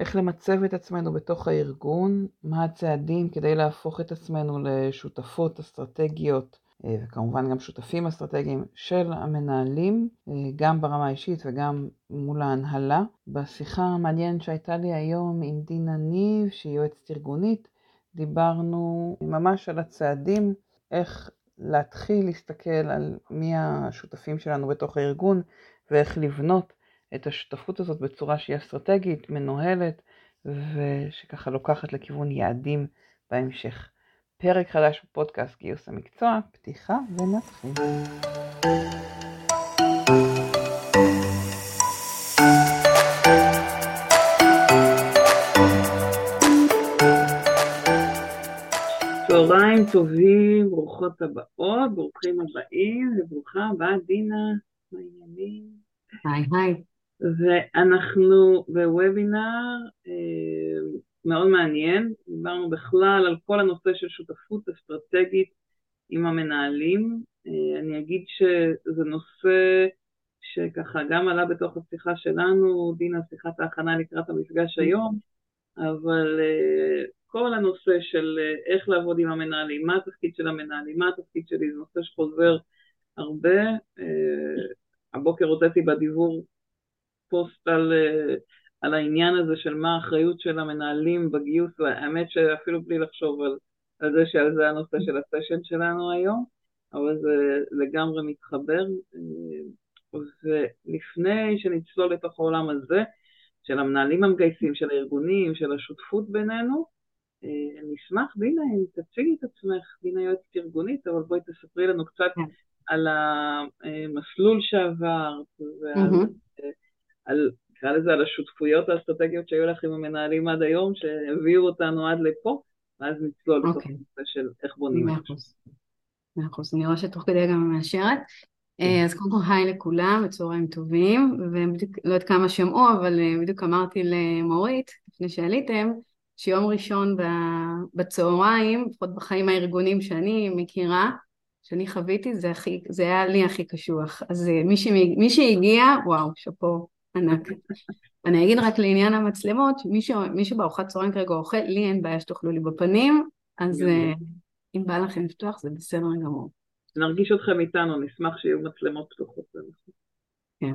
איך למצב את עצמנו בתוך הארגון, מה הצעדים כדי להפוך את עצמנו לשותפות אסטרטגיות אה, וכמובן גם שותפים אסטרטגיים של המנהלים, אה, גם ברמה האישית וגם מול ההנהלה. בשיחה המעניינת שהייתה לי היום עם דינה ניב, שהיא יועצת ארגונית, דיברנו ממש על הצעדים, איך להתחיל להסתכל על מי השותפים שלנו בתוך הארגון ואיך לבנות את השותפות הזאת בצורה שהיא אסטרטגית, מנוהלת, ושככה לוקחת לכיוון יעדים בהמשך. פרק חדש בפודקאסט גיוס המקצוע, פתיחה ונתחיל. צהריים טובים, ברוכות הבאות, ברוכים הבאים, וברוכה הבאה דינה, מה העניינים? היי היי. ואנחנו בוובינר אה, מאוד מעניין, דיברנו בכלל על כל הנושא של שותפות אסטרטגית עם המנהלים. אה, אני אגיד שזה נושא שככה גם עלה בתוך השיחה שלנו, דינה, שיחת ההכנה לקראת המפגש היום, אבל אה, כל הנושא של איך לעבוד עם המנהלים, מה התפקיד של המנהלים, מה התפקיד שלי, זה נושא שחוזר הרבה. הבוקר הוצאתי בדיבור פוסט על, אה, על העניין הזה של מה האחריות של המנהלים בגיוס, והאמת שאפילו בלי לחשוב על, על זה שעל זה הנושא של הסשן שלנו היום, אבל זה לגמרי מתחבר. אה, ולפני שנצלול לתוך העולם הזה, של המנהלים המגייסים, של הארגונים, של השותפות בינינו, אה, נשמח, דינה, אם תציגי את עצמך, דינה יועצת ארגונית, אבל בואי תספרי לנו קצת כן. על המסלול שעברת, ועל על, נקרא לזה, על השותפויות האסטרטגיות שהיו לך עם המנהלים עד היום, שהביאו אותנו עד לפה, ואז נצלול לתוך okay. הנושא של איך בונים. מאה אחוז. מאה אחוז. אני רואה שתוך כדי גם מאשרת. כן. אה, אז קודם כל היי לכולם, בצהריים טובים, ובדיוק, לא יודעת כמה שמעו, אבל אה, בדיוק אמרתי למורית, לפני שעליתם, שיום ראשון בצהריים, לפחות בחיים הארגונים שאני מכירה, שאני חוויתי, זה, הכי, זה היה לי הכי קשוח. אז אה, מי שהגיע, וואו, שאפו ענק. אני אגיד רק לעניין המצלמות, מי שבארוחת צהריים כרגע אוכל, לי אין בעיה שתאכלו לי בפנים, אז אה, אם בא לכם לפתוח זה בסדר גמור. נרגיש אתכם איתנו, נשמח שיהיו מצלמות פתוחות. כן.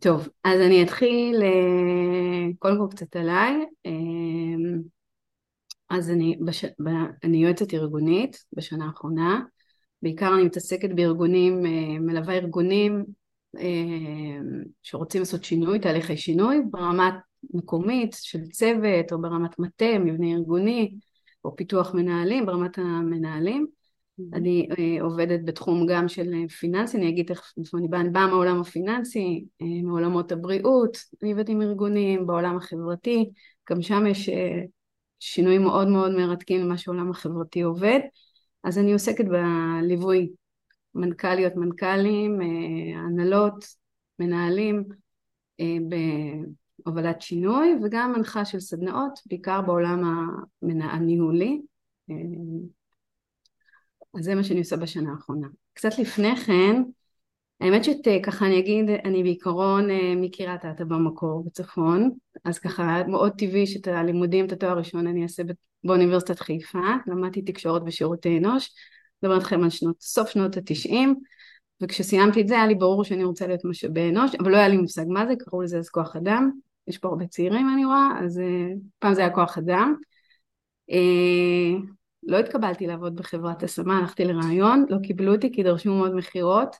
טוב, אז אני אתחיל אה, קודם כל קצת עליי. אה, אז אני, בש... ב... אני יועצת ארגונית בשנה האחרונה, בעיקר אני מתעסקת בארגונים, מלווה ארגונים שרוצים לעשות שינוי, תהליכי שינוי, ברמת מקומית של צוות או ברמת מטה, מבנה ארגוני או פיתוח מנהלים, ברמת המנהלים. Mm-hmm. אני uh, עובדת בתחום גם של פיננסי, אני אגיד תכף איפה אני באה, אני באה מהעולם הפיננסי, uh, מעולמות הבריאות, אני עובדת עם ארגונים, בעולם החברתי, גם שם יש שינויים מאוד מאוד מרתקים למה שהעולם החברתי עובד, אז אני עוסקת בליווי מנכ"ליות, מנכ"לים, אה, הנהלות, מנהלים אה, בהובלת שינוי וגם מנחה של סדנאות, בעיקר בעולם הניהולי. אה, אז זה מה שאני עושה בשנה האחרונה. קצת לפני כן, האמת שככה אני אגיד, אני בעיקרון מקריית אתא במקור בצפון, אז ככה מאוד טבעי שאת הלימודים, את התואר הראשון אני אעשה באוניברסיטת חיפה, למדתי תקשורת ושירותי אנוש, מדברת איתכם על שנות, סוף שנות התשעים, וכשסיימתי את זה היה לי ברור שאני רוצה להיות משאבי אנוש, אבל לא היה לי מושג מה זה, קראו לזה אז כוח אדם, יש פה הרבה צעירים אני רואה, אז uh, פעם זה היה כוח אדם. Uh, לא התקבלתי לעבוד בחברת השמה, הלכתי לרעיון, לא קיבלו אותי כי דרשו מאוד מכירות,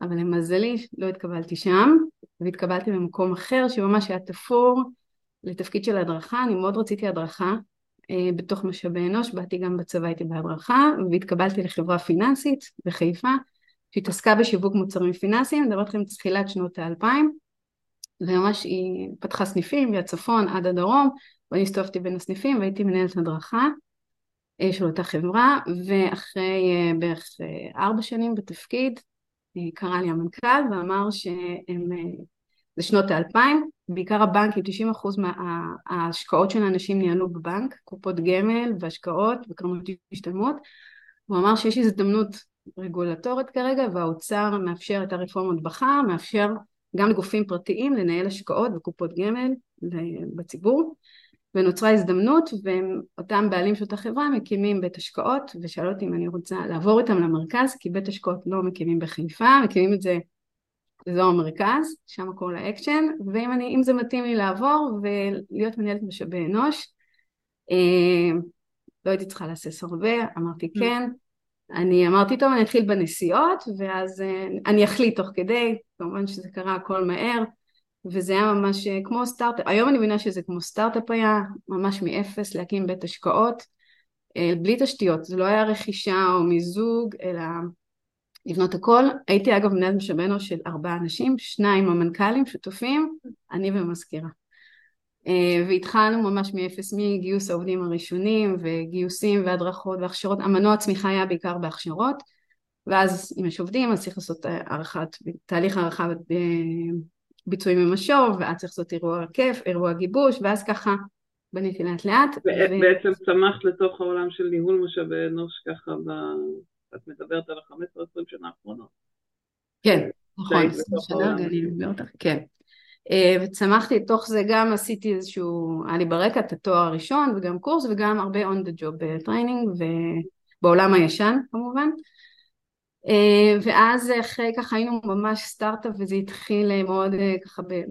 אבל למזלי לא התקבלתי שם, והתקבלתי במקום אחר שממש היה תפור לתפקיד של הדרכה, אני מאוד רציתי הדרכה, בתוך משאבי אנוש, באתי גם בצבא, הייתי בהדרכה, והתקבלתי לחברה פיננסית בחיפה, שהתעסקה בשיווק מוצרים פיננסיים, אני מדברת לכם תחילת שנות האלפיים, וממש היא פתחה סניפים מהצפון עד הדרום, ואני הסתובבתי בין הסניפים והייתי מנהלת הדרכה אה, של אותה חברה, ואחרי אה, בערך ארבע שנים בתפקיד, קרא לי המנכ"ל ואמר שהם, זה שנות האלפיים, בעיקר הבנקים, 90% מההשקעות של האנשים ניהלו בבנק, קופות גמל והשקעות וקרנות השתלמות. הוא אמר שיש הזדמנות רגולטורית כרגע והאוצר מאפשר את הרפורמות בחר, מאפשר גם לגופים פרטיים לנהל השקעות וקופות גמל בציבור ונוצרה הזדמנות ואותם בעלים של אותה חברה מקימים בית השקעות ושאלו אותי אם אני רוצה לעבור איתם למרכז כי בית השקעות לא מקימים בחיפה, מקימים את זה באזור המרכז, שם כל האקשן ואם אני, זה מתאים לי לעבור ולהיות מנהלת משאבי אנוש אה, לא הייתי צריכה להסס הרבה, אמרתי mm. כן. אני אמרתי טוב אני אתחיל בנסיעות ואז אה, אני אחליט תוך כדי, כמובן שזה קרה הכל מהר וזה היה ממש אה, כמו סטארט-אפ, היום אני מבינה שזה כמו סטארט-אפ היה, ממש מאפס להקים בית השקעות, אה, בלי תשתיות, זה לא היה רכישה או מיזוג, אלא לבנות הכל. הייתי אגב מנהלת משאבי אנוש של ארבעה אנשים, שניים המנכ"לים שותפים, אני ומזכירה. אה, והתחלנו ממש מאפס מגיוס העובדים הראשונים וגיוסים והדרכות והכשרות, המנוע הצמיחה היה בעיקר בהכשרות ואז אם יש עובדים אז צריך לעשות הערכת, תהליך הערכה ביצועים ומשוב, ואז צריך לעשות אירוע כיף, אירוע גיבוש, ואז ככה בניתי לאט לאט. ו... בעצם צמחת לתוך העולם של ניהול משאבי אנוש ככה, ב... את מדברת על ה-15-20 שנה האחרונות. כן, נכון, 20 שנה, אני מדבר אותך, כן. אה, וצמחתי לתוך זה, גם עשיתי איזשהו, היה לי ברקע את התואר הראשון וגם קורס וגם הרבה on the job training ובעולם הישן כמובן. אה, ואז אחרי ככה היינו ממש סטארט-אפ וזה התחיל מאוד אה, ככה. אה,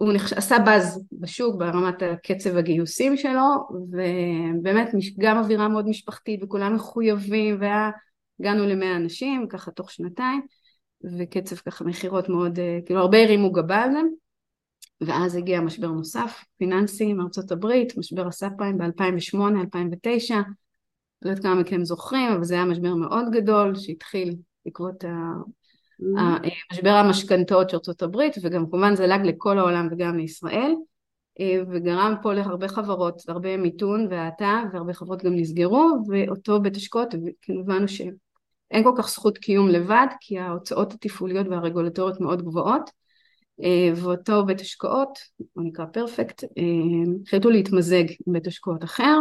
הוא נחש... עשה באז בשוק ברמת הקצב הגיוסים שלו ובאמת גם אווירה מאוד משפחתית וכולם מחויבים והגענו למאה אנשים ככה תוך שנתיים וקצב ככה מכירות מאוד כאילו הרבה הרימו גבה על זה ואז הגיע משבר נוסף פיננסי מארצות הברית משבר הסאב פריים ב-2008-2009 לא יודעת כמה מכם זוכרים, אבל זה היה משבר מאוד גדול שהתחיל בעקבות. משבר המשכנתאות של ארצות הברית, וגם כמובן זלג לכל העולם וגם לישראל, אה, וגרם פה להרבה חברות, הרבה מיתון והאטה, והרבה חברות גם נסגרו, ואותו בית השקעות, הבנו שאין כל כך זכות קיום לבד, כי ההוצאות התפעוליות והרגולטוריות מאוד גבוהות, אה, ואותו בית השקעות, הוא נקרא פרפקט, אה, החליטו להתמזג עם בית השקעות אחר,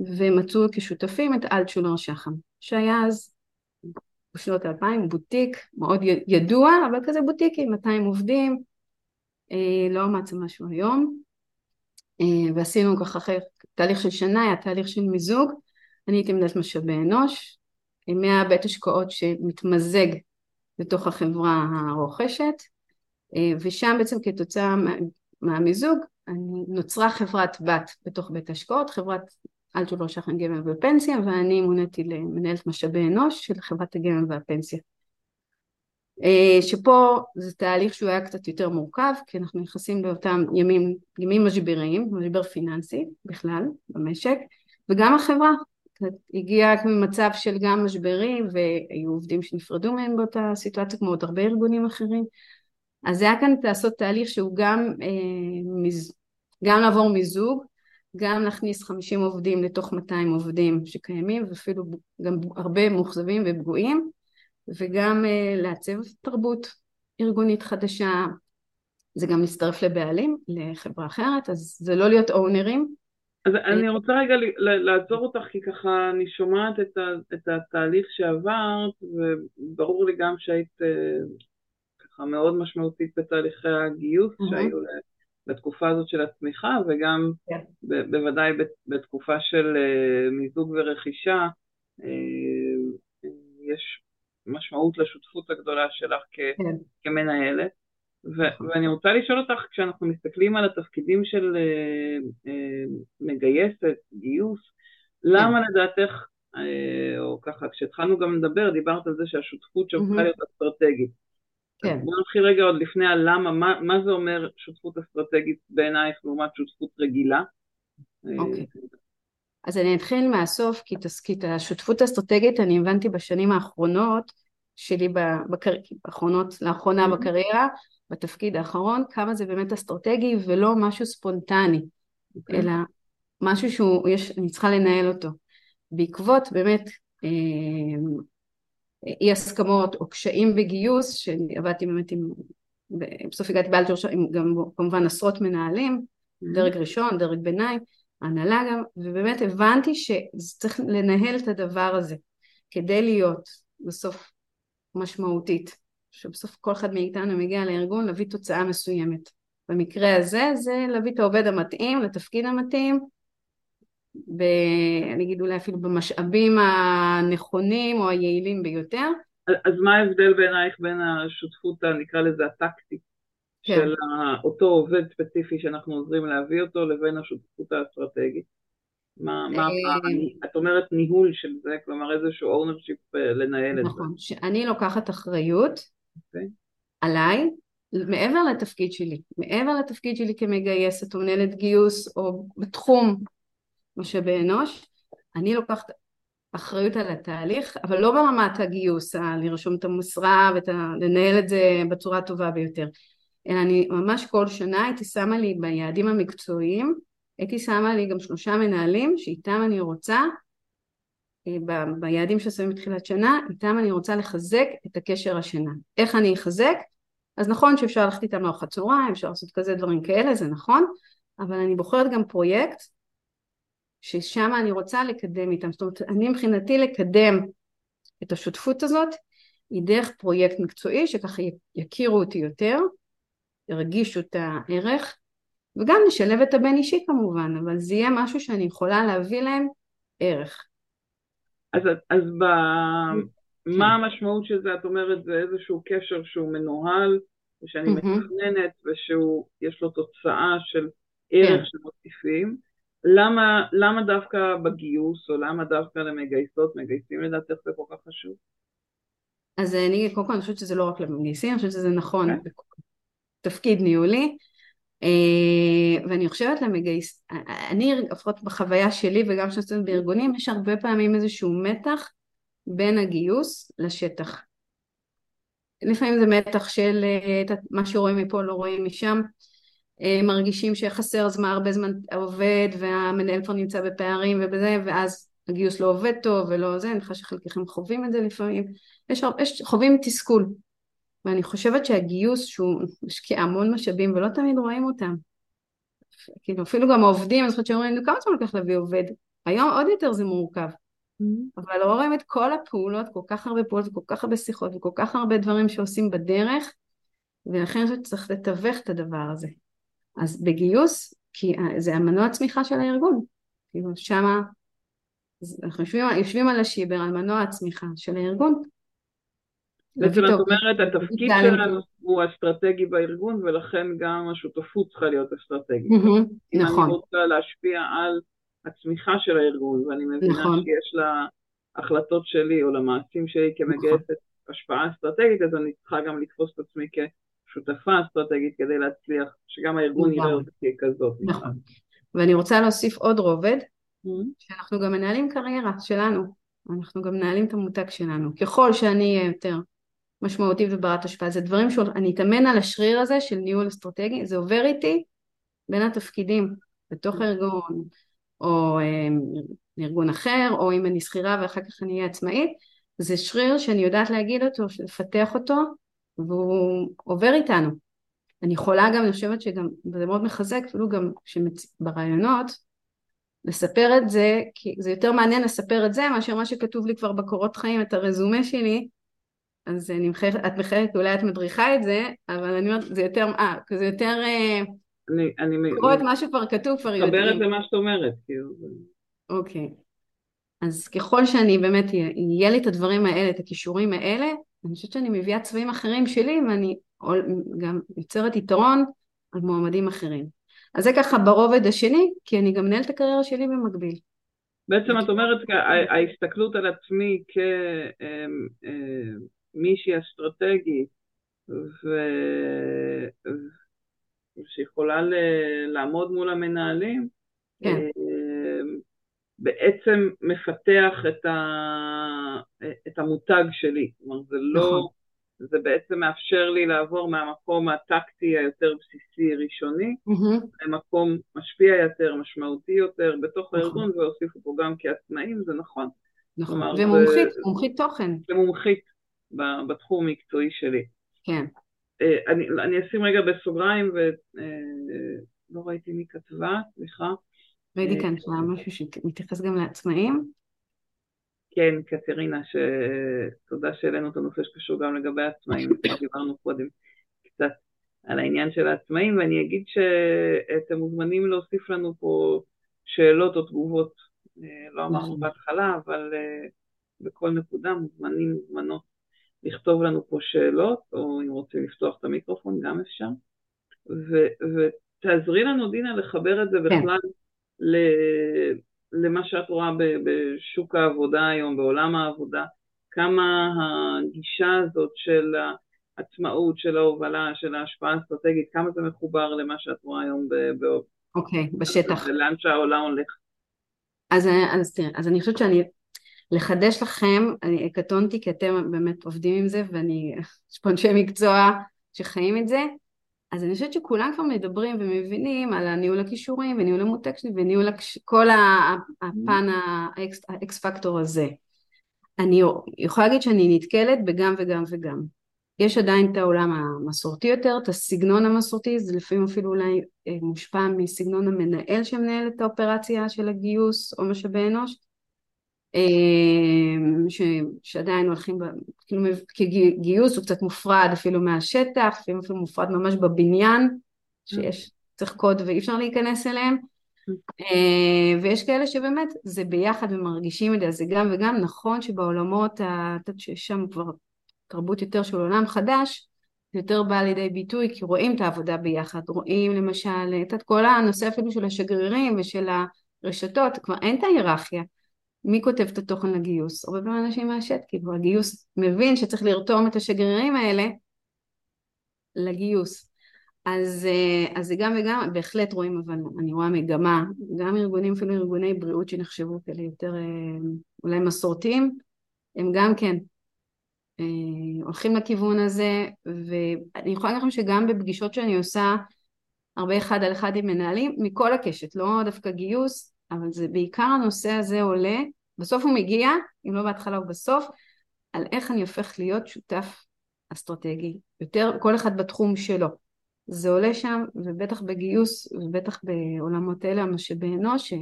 ומצאו כשותפים את אלטשולר שחם, שהיה אז בשנות האלפיים בוטיק מאוד ידוע, אבל כזה בוטיק עם 200 עובדים, אה, לא מעצמה שהוא היום, אה, ועשינו ככה אחרי תהליך של שנה, היה תהליך של מיזוג, אני הייתי מנהלת משאבי אנוש, מהבית השקעות שמתמזג לתוך החברה הרוכשת, אה, ושם בעצם כתוצאה מהמיזוג נוצרה חברת בת בתוך בית השקעות, חברת אלטשולר שחן גמל ופנסיה ואני מוניתי למנהלת משאבי אנוש של חברת הגמל והפנסיה. אה, שפה זה תהליך שהוא היה קצת יותר מורכב כי אנחנו נכנסים באותם ימים, ימים משבריים, משבר פיננסי בכלל במשק וגם החברה הגיעה ממצב של גם משברים והיו עובדים שנפרדו מהם באותה סיטואציה כמו עוד הרבה ארגונים אחרים אז זה היה כאן לעשות תהליך שהוא גם, אה, גם לעבור מיזוג גם להכניס 50 עובדים לתוך 200 עובדים שקיימים ואפילו גם הרבה מאוכזבים ופגועים וגם uh, לעצב תרבות ארגונית חדשה זה גם להצטרף לבעלים לחברה אחרת אז זה לא להיות אונרים אז אני רוצה רגע לעצור אותך כי ככה אני שומעת את, ה, את התהליך שעברת וברור לי גם שהיית uh, ככה מאוד משמעותית בתהליכי הגיוס. שהיו בתקופה הזאת של הצמיחה וגם כן. ב- בוודאי בתקופה של uh, מיזוג ורכישה uh, יש משמעות לשותפות הגדולה שלך כ- כן. כמנהלת ו- נכון. ואני רוצה לשאול אותך כשאנחנו מסתכלים על התפקידים של uh, uh, מגייסת, גיוס, למה כן. לדעתך, uh, או ככה כשהתחלנו גם לדבר דיברת על זה שהשותפות שם צריכה להיות אסטרטגית כן. בוא נתחיל רגע עוד לפני הלמה, מה, מה זה אומר שותפות אסטרטגית בעינייך לעומת שותפות רגילה? אוקיי. אז אני אתחיל מהסוף, כי את השותפות האסטרטגית אני הבנתי בשנים האחרונות שלי, בקר... האחרונות, לאחרונה mm-hmm. בקריירה, בתפקיד האחרון, כמה זה באמת אסטרטגי ולא משהו ספונטני, okay. אוקיי. אלא משהו שהוא, יש, אני צריכה לנהל אותו. בעקבות באמת אה, אי הסכמות או קשיים בגיוס, שעבדתי באמת עם, בסוף הגעתי באלטר עם גם כמובן עשרות מנהלים. דרג ראשון, דרג ביניים, הנהלה גם, ובאמת הבנתי שצריך לנהל את הדבר הזה כדי להיות בסוף משמעותית, שבסוף כל אחד מאיתנו מגיע לארגון להביא תוצאה מסוימת, במקרה הזה זה להביא את העובד המתאים לתפקיד המתאים, ואני אגיד אולי אפילו במשאבים הנכונים או היעילים ביותר. אז מה ההבדל בעינייך בין השותפות, נקרא לזה הטקטית, כן. של אותו עובד ספציפי שאנחנו עוזרים להביא אותו לבין השותפות האסטרטגית? מה, מה אה, את אומרת ניהול של זה, כלומר איזשהו ownership אה, לנהל את זה. נכון, שאני לוקחת אחריות okay. אוקיי. עליי, מעבר לתפקיד שלי, מעבר לתפקיד שלי כמגייסת או מנהלת גיוס או בתחום משאבי אנוש, אני לוקחת אחריות על התהליך, אבל לא ברמת הגיוס, לרשום את המשרה ולנהל את זה בצורה הטובה ביותר, אלא אני ממש כל שנה הייתי שמה לי ביעדים המקצועיים הייתי שמה לי גם שלושה מנהלים שאיתם אני רוצה, אה, ב- ביעדים שעשינו בתחילת שנה, איתם אני רוצה לחזק את הקשר השנה. איך אני אחזק? אז נכון שאפשר ללכת איתם לארוחת צהריים, אפשר לעשות כזה דברים כאלה, זה נכון, אבל אני בוחרת גם פרויקט ששם אני רוצה לקדם איתם. זאת אומרת, אני מבחינתי לקדם את השותפות הזאת היא דרך פרויקט מקצועי שככה יכירו אותי יותר, ירגישו את הערך וגם נשלב את הבן אישי כמובן, אבל זה יהיה משהו שאני יכולה להביא להם ערך. אז, אז ב... כן. מה המשמעות של זה? את אומרת זה איזשהו קשר שהוא מנוהל, ושאני. מתכננת, ושיש לו תוצאה של ערך כן. שמוסיפים. למה, למה דווקא בגיוס, או למה דווקא למגייסות, מגייסים לדעתך זה כל כך חשוב? אז אני, קודם כל אני חושבת שזה לא רק למגייסים, אני חושבת שזה נכון, okay. כן. תפקיד ניהולי. אה, ואני חושבת למגייס, אני לפחות בחוויה שלי וגם כשאני בארגונים, יש הרבה פעמים איזשהו מתח בין הגיוס לשטח. לפעמים זה מתח של אה, מה שרואים מפה לא רואים משם, אה, מרגישים שחסר זמן, הרבה זמן עובד והמנהל כבר נמצא בפערים ובזה, ואז הגיוס לא עובד טוב ולא זה, אני חושבת שחלקכם חווים את זה לפעמים, יש, יש חווים תסכול. ואני חושבת שהגיוס שהוא משקיע המון משאבים ולא תמיד רואים אותם. כאילו אפילו גם העובדים, אני חושבת שאומרים, כמה זמן לוקח להביא עובד? היום עוד יותר זה מורכב. Mm-hmm. אבל לא רואים את כל הפעולות, כל כך הרבה פעולות וכל כך הרבה שיחות וכל כך הרבה דברים שעושים בדרך, ולכן אני חושבת שצריך לתווך את הדבר הזה. אז בגיוס, כי זה המנוע הצמיחה של הארגון. כאילו שמה, אנחנו יושבים, יושבים על השיבר, על מנוע הצמיחה של הארגון, בעצם את אומרת, התפקיד שלנו הוא אסטרטגי בארגון, ולכן גם השותפות צריכה להיות אסטרטגית. נכון. אם אני רוצה להשפיע על הצמיחה של הארגון, ואני מבינה נכון. שיש להחלטות שלי או למעשים שלי כמגייסת נכון. השפעה אסטרטגית, אז אני צריכה גם לתפוס את עצמי כשותפה אסטרטגית כדי להצליח, שגם הארגון יראה אותי ככזאת. נכון. ואני רוצה להוסיף עוד רובד, שאנחנו גם מנהלים קריירה שלנו, אנחנו גם מנהלים את המותג שלנו. ככל שאני אהיה יותר משמעותית וברת השפעה. זה דברים שאני אתאמן על השריר הזה של ניהול אסטרטגי, זה עובר איתי בין התפקידים בתוך הארגון, או אה, ארגון אחר, או אם אני שכירה ואחר כך אני אהיה עצמאית, זה שריר שאני יודעת להגיד אותו, לפתח אותו, והוא עובר איתנו. אני יכולה גם, אני חושבת שגם, וזה מאוד מחזק, אפילו גם ברעיונות, לספר את זה, כי זה יותר מעניין לספר את זה מאשר מה שכתוב לי כבר בקורות חיים, את הרזומה שלי, אז אני מחייכת, את מחייכת, אולי את מדריכה את זה, אבל אני אומרת, זה יותר, אה, זה יותר... אה, אני, אני... לקרוא את מה שכבר כתוב כבר יודעים. את למה שאת אומרת, כאילו. אוקיי. אז ככל שאני באמת, יהיה לי את הדברים האלה, את הכישורים האלה, אני חושבת שאני מביאה צבעים אחרים שלי, ואני גם יוצרת יתרון על מועמדים אחרים. אז זה ככה ברובד השני, כי אני גם מנהלת את הקריירה שלי במקביל. בעצם את אומרת, ההסתכלות על עצמי כ... מישהי אסטרטגית ו... שיכולה ל... לעמוד מול המנהלים, כן. בעצם מפתח את, ה... את המותג שלי. כלומר, זה לא... נכון. זה בעצם מאפשר לי לעבור מהמקום הטקטי היותר בסיסי ראשוני, mm-hmm. למקום משפיע יותר, משמעותי יותר בתוך נכון. הארגון, והוסיפו פה גם כעצמאים, זה נכון. נכון, ומומחית, זה... מומחית תוכן. ומומחית בתחום המקצועי שלי. כן. אה, אני, אני אשים רגע בסוגריים, ולא אה, ראיתי מי כתבה, סליחה. ראיתי כאן שהיה משהו שמתייחס גם לעצמאים. כן, קטרינה, שתודה שהעלינו את הנושא שקשור גם לגבי עצמאים, דיברנו קודם קצת. על העניין של העצמאים, ואני אגיד שאתם מוזמנים להוסיף לנו פה שאלות או תגובות. אה, לא אמרנו נכון. בהתחלה, אבל אה, בכל נקודה מוזמנים, מוזמנות לכתוב לנו פה שאלות, או אם רוצים לפתוח את המיקרופון גם אפשר. ותעזרי לנו, דינה, לחבר את זה כן. בכלל ל, למה שאת רואה בשוק העבודה היום, בעולם העבודה, כמה הגישה הזאת של העצמאות, של ההובלה, של ההשפעה האסטרטגית, כמה זה מחובר למה שאת רואה היום. אוקיי, okay, בשטח. ולאן שהעולם הולך. אז, אז תראה, אז אני חושבת שאני, לחדש לכם, אני קטונתי כי אתם באמת עובדים עם זה ואני, יש פה אנשי מקצוע שחיים את זה, אז אני חושבת שכולם כבר מדברים ומבינים על הניהול הכישורים וניהול המותק שלי וניהול הכש... כל הפן האקס פקטור הזה. אני יכולה להגיד שאני נתקלת בגם וגם וגם. יש עדיין את העולם המסורתי יותר, את הסגנון המסורתי, זה לפעמים אפילו אולי אה, מושפע מסגנון המנהל שמנהל את האופרציה של הגיוס או משאבי אנוש, ש, שעדיין הולכים, כאילו כגיוס הוא קצת מופרד אפילו מהשטח, לפעמים אפילו מופרד ממש בבניין, שיש, צריך קוד ואי אפשר להיכנס אליהם, אה, ויש כאלה שבאמת זה ביחד ומרגישים את זה, זה גם וגם נכון שבעולמות, שם כבר תרבות יותר של עולם חדש, זה יותר בא לידי ביטוי כי רואים את העבודה ביחד, רואים למשל את כל הנושא אפילו של השגרירים ושל הרשתות, כבר אין את ההיררכיה. מי כותב את התוכן לגיוס? הרבה פעמים אנשים מהשט, כאילו הגיוס מבין שצריך לרתום את השגרירים האלה לגיוס. אז, אה, אז זה גם וגם, בהחלט רואים, אבל אני רואה מגמה, גם ארגונים, אפילו ארגוני בריאות שנחשבו כאלה יותר אה, אולי מסורתיים, הם גם כן אה, הולכים לכיוון הזה, ואני יכולה להגיד לכם שגם בפגישות שאני עושה, הרבה אחד על אחד עם מנהלים, מכל הקשת, לא דווקא גיוס, אבל זה בעיקר הנושא הזה עולה, בסוף הוא מגיע, אם לא בהתחלה או בסוף, על איך אני הופך להיות שותף אסטרטגי, יותר כל אחד בתחום שלו. זה עולה שם, ובטח בגיוס, ובטח בעולמות אלה, המשאבי אנוש,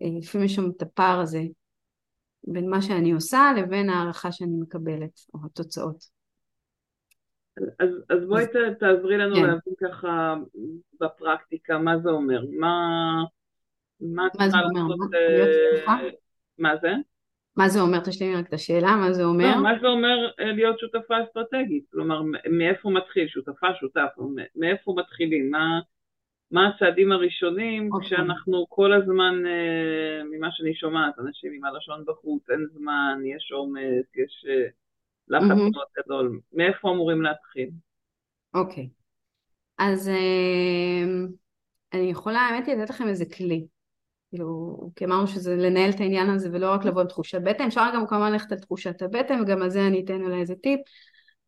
לפעמים יש שם את הפער הזה בין מה שאני עושה לבין הערכה שאני מקבלת, או התוצאות. אז, אז בואי אז, תעזרי לנו כן. להבין ככה בפרקטיקה מה זה אומר, מה, מה אומר? לעשות, מה, אה, מה זה? מה זה אומר? תשלימי רק את השאלה, מה זה אומר? לא, מה זה אומר אה, להיות שותפה אסטרטגית? כלומר, מאיפה מתחיל? שותפה, שותף, מאיפה מתחילים? מה, מה הצעדים הראשונים okay. אוקיי. כשאנחנו כל הזמן, אה, ממה שאני שומעת, אנשים עם הלשון בחוץ, אין זמן, יש עומס, יש לחץ mm-hmm. מאוד גדול, מאיפה אמורים להתחיל? אוקיי, okay. אז אני יכולה, האמת היא, לתת לכם איזה כלי. כאילו, כי אמרנו שזה לנהל את העניין הזה ולא רק לבוא עם תחושת בטן, אפשר גם כמובן ללכת על תחושת הבטן וגם על זה אני אתן אולי איזה טיפ.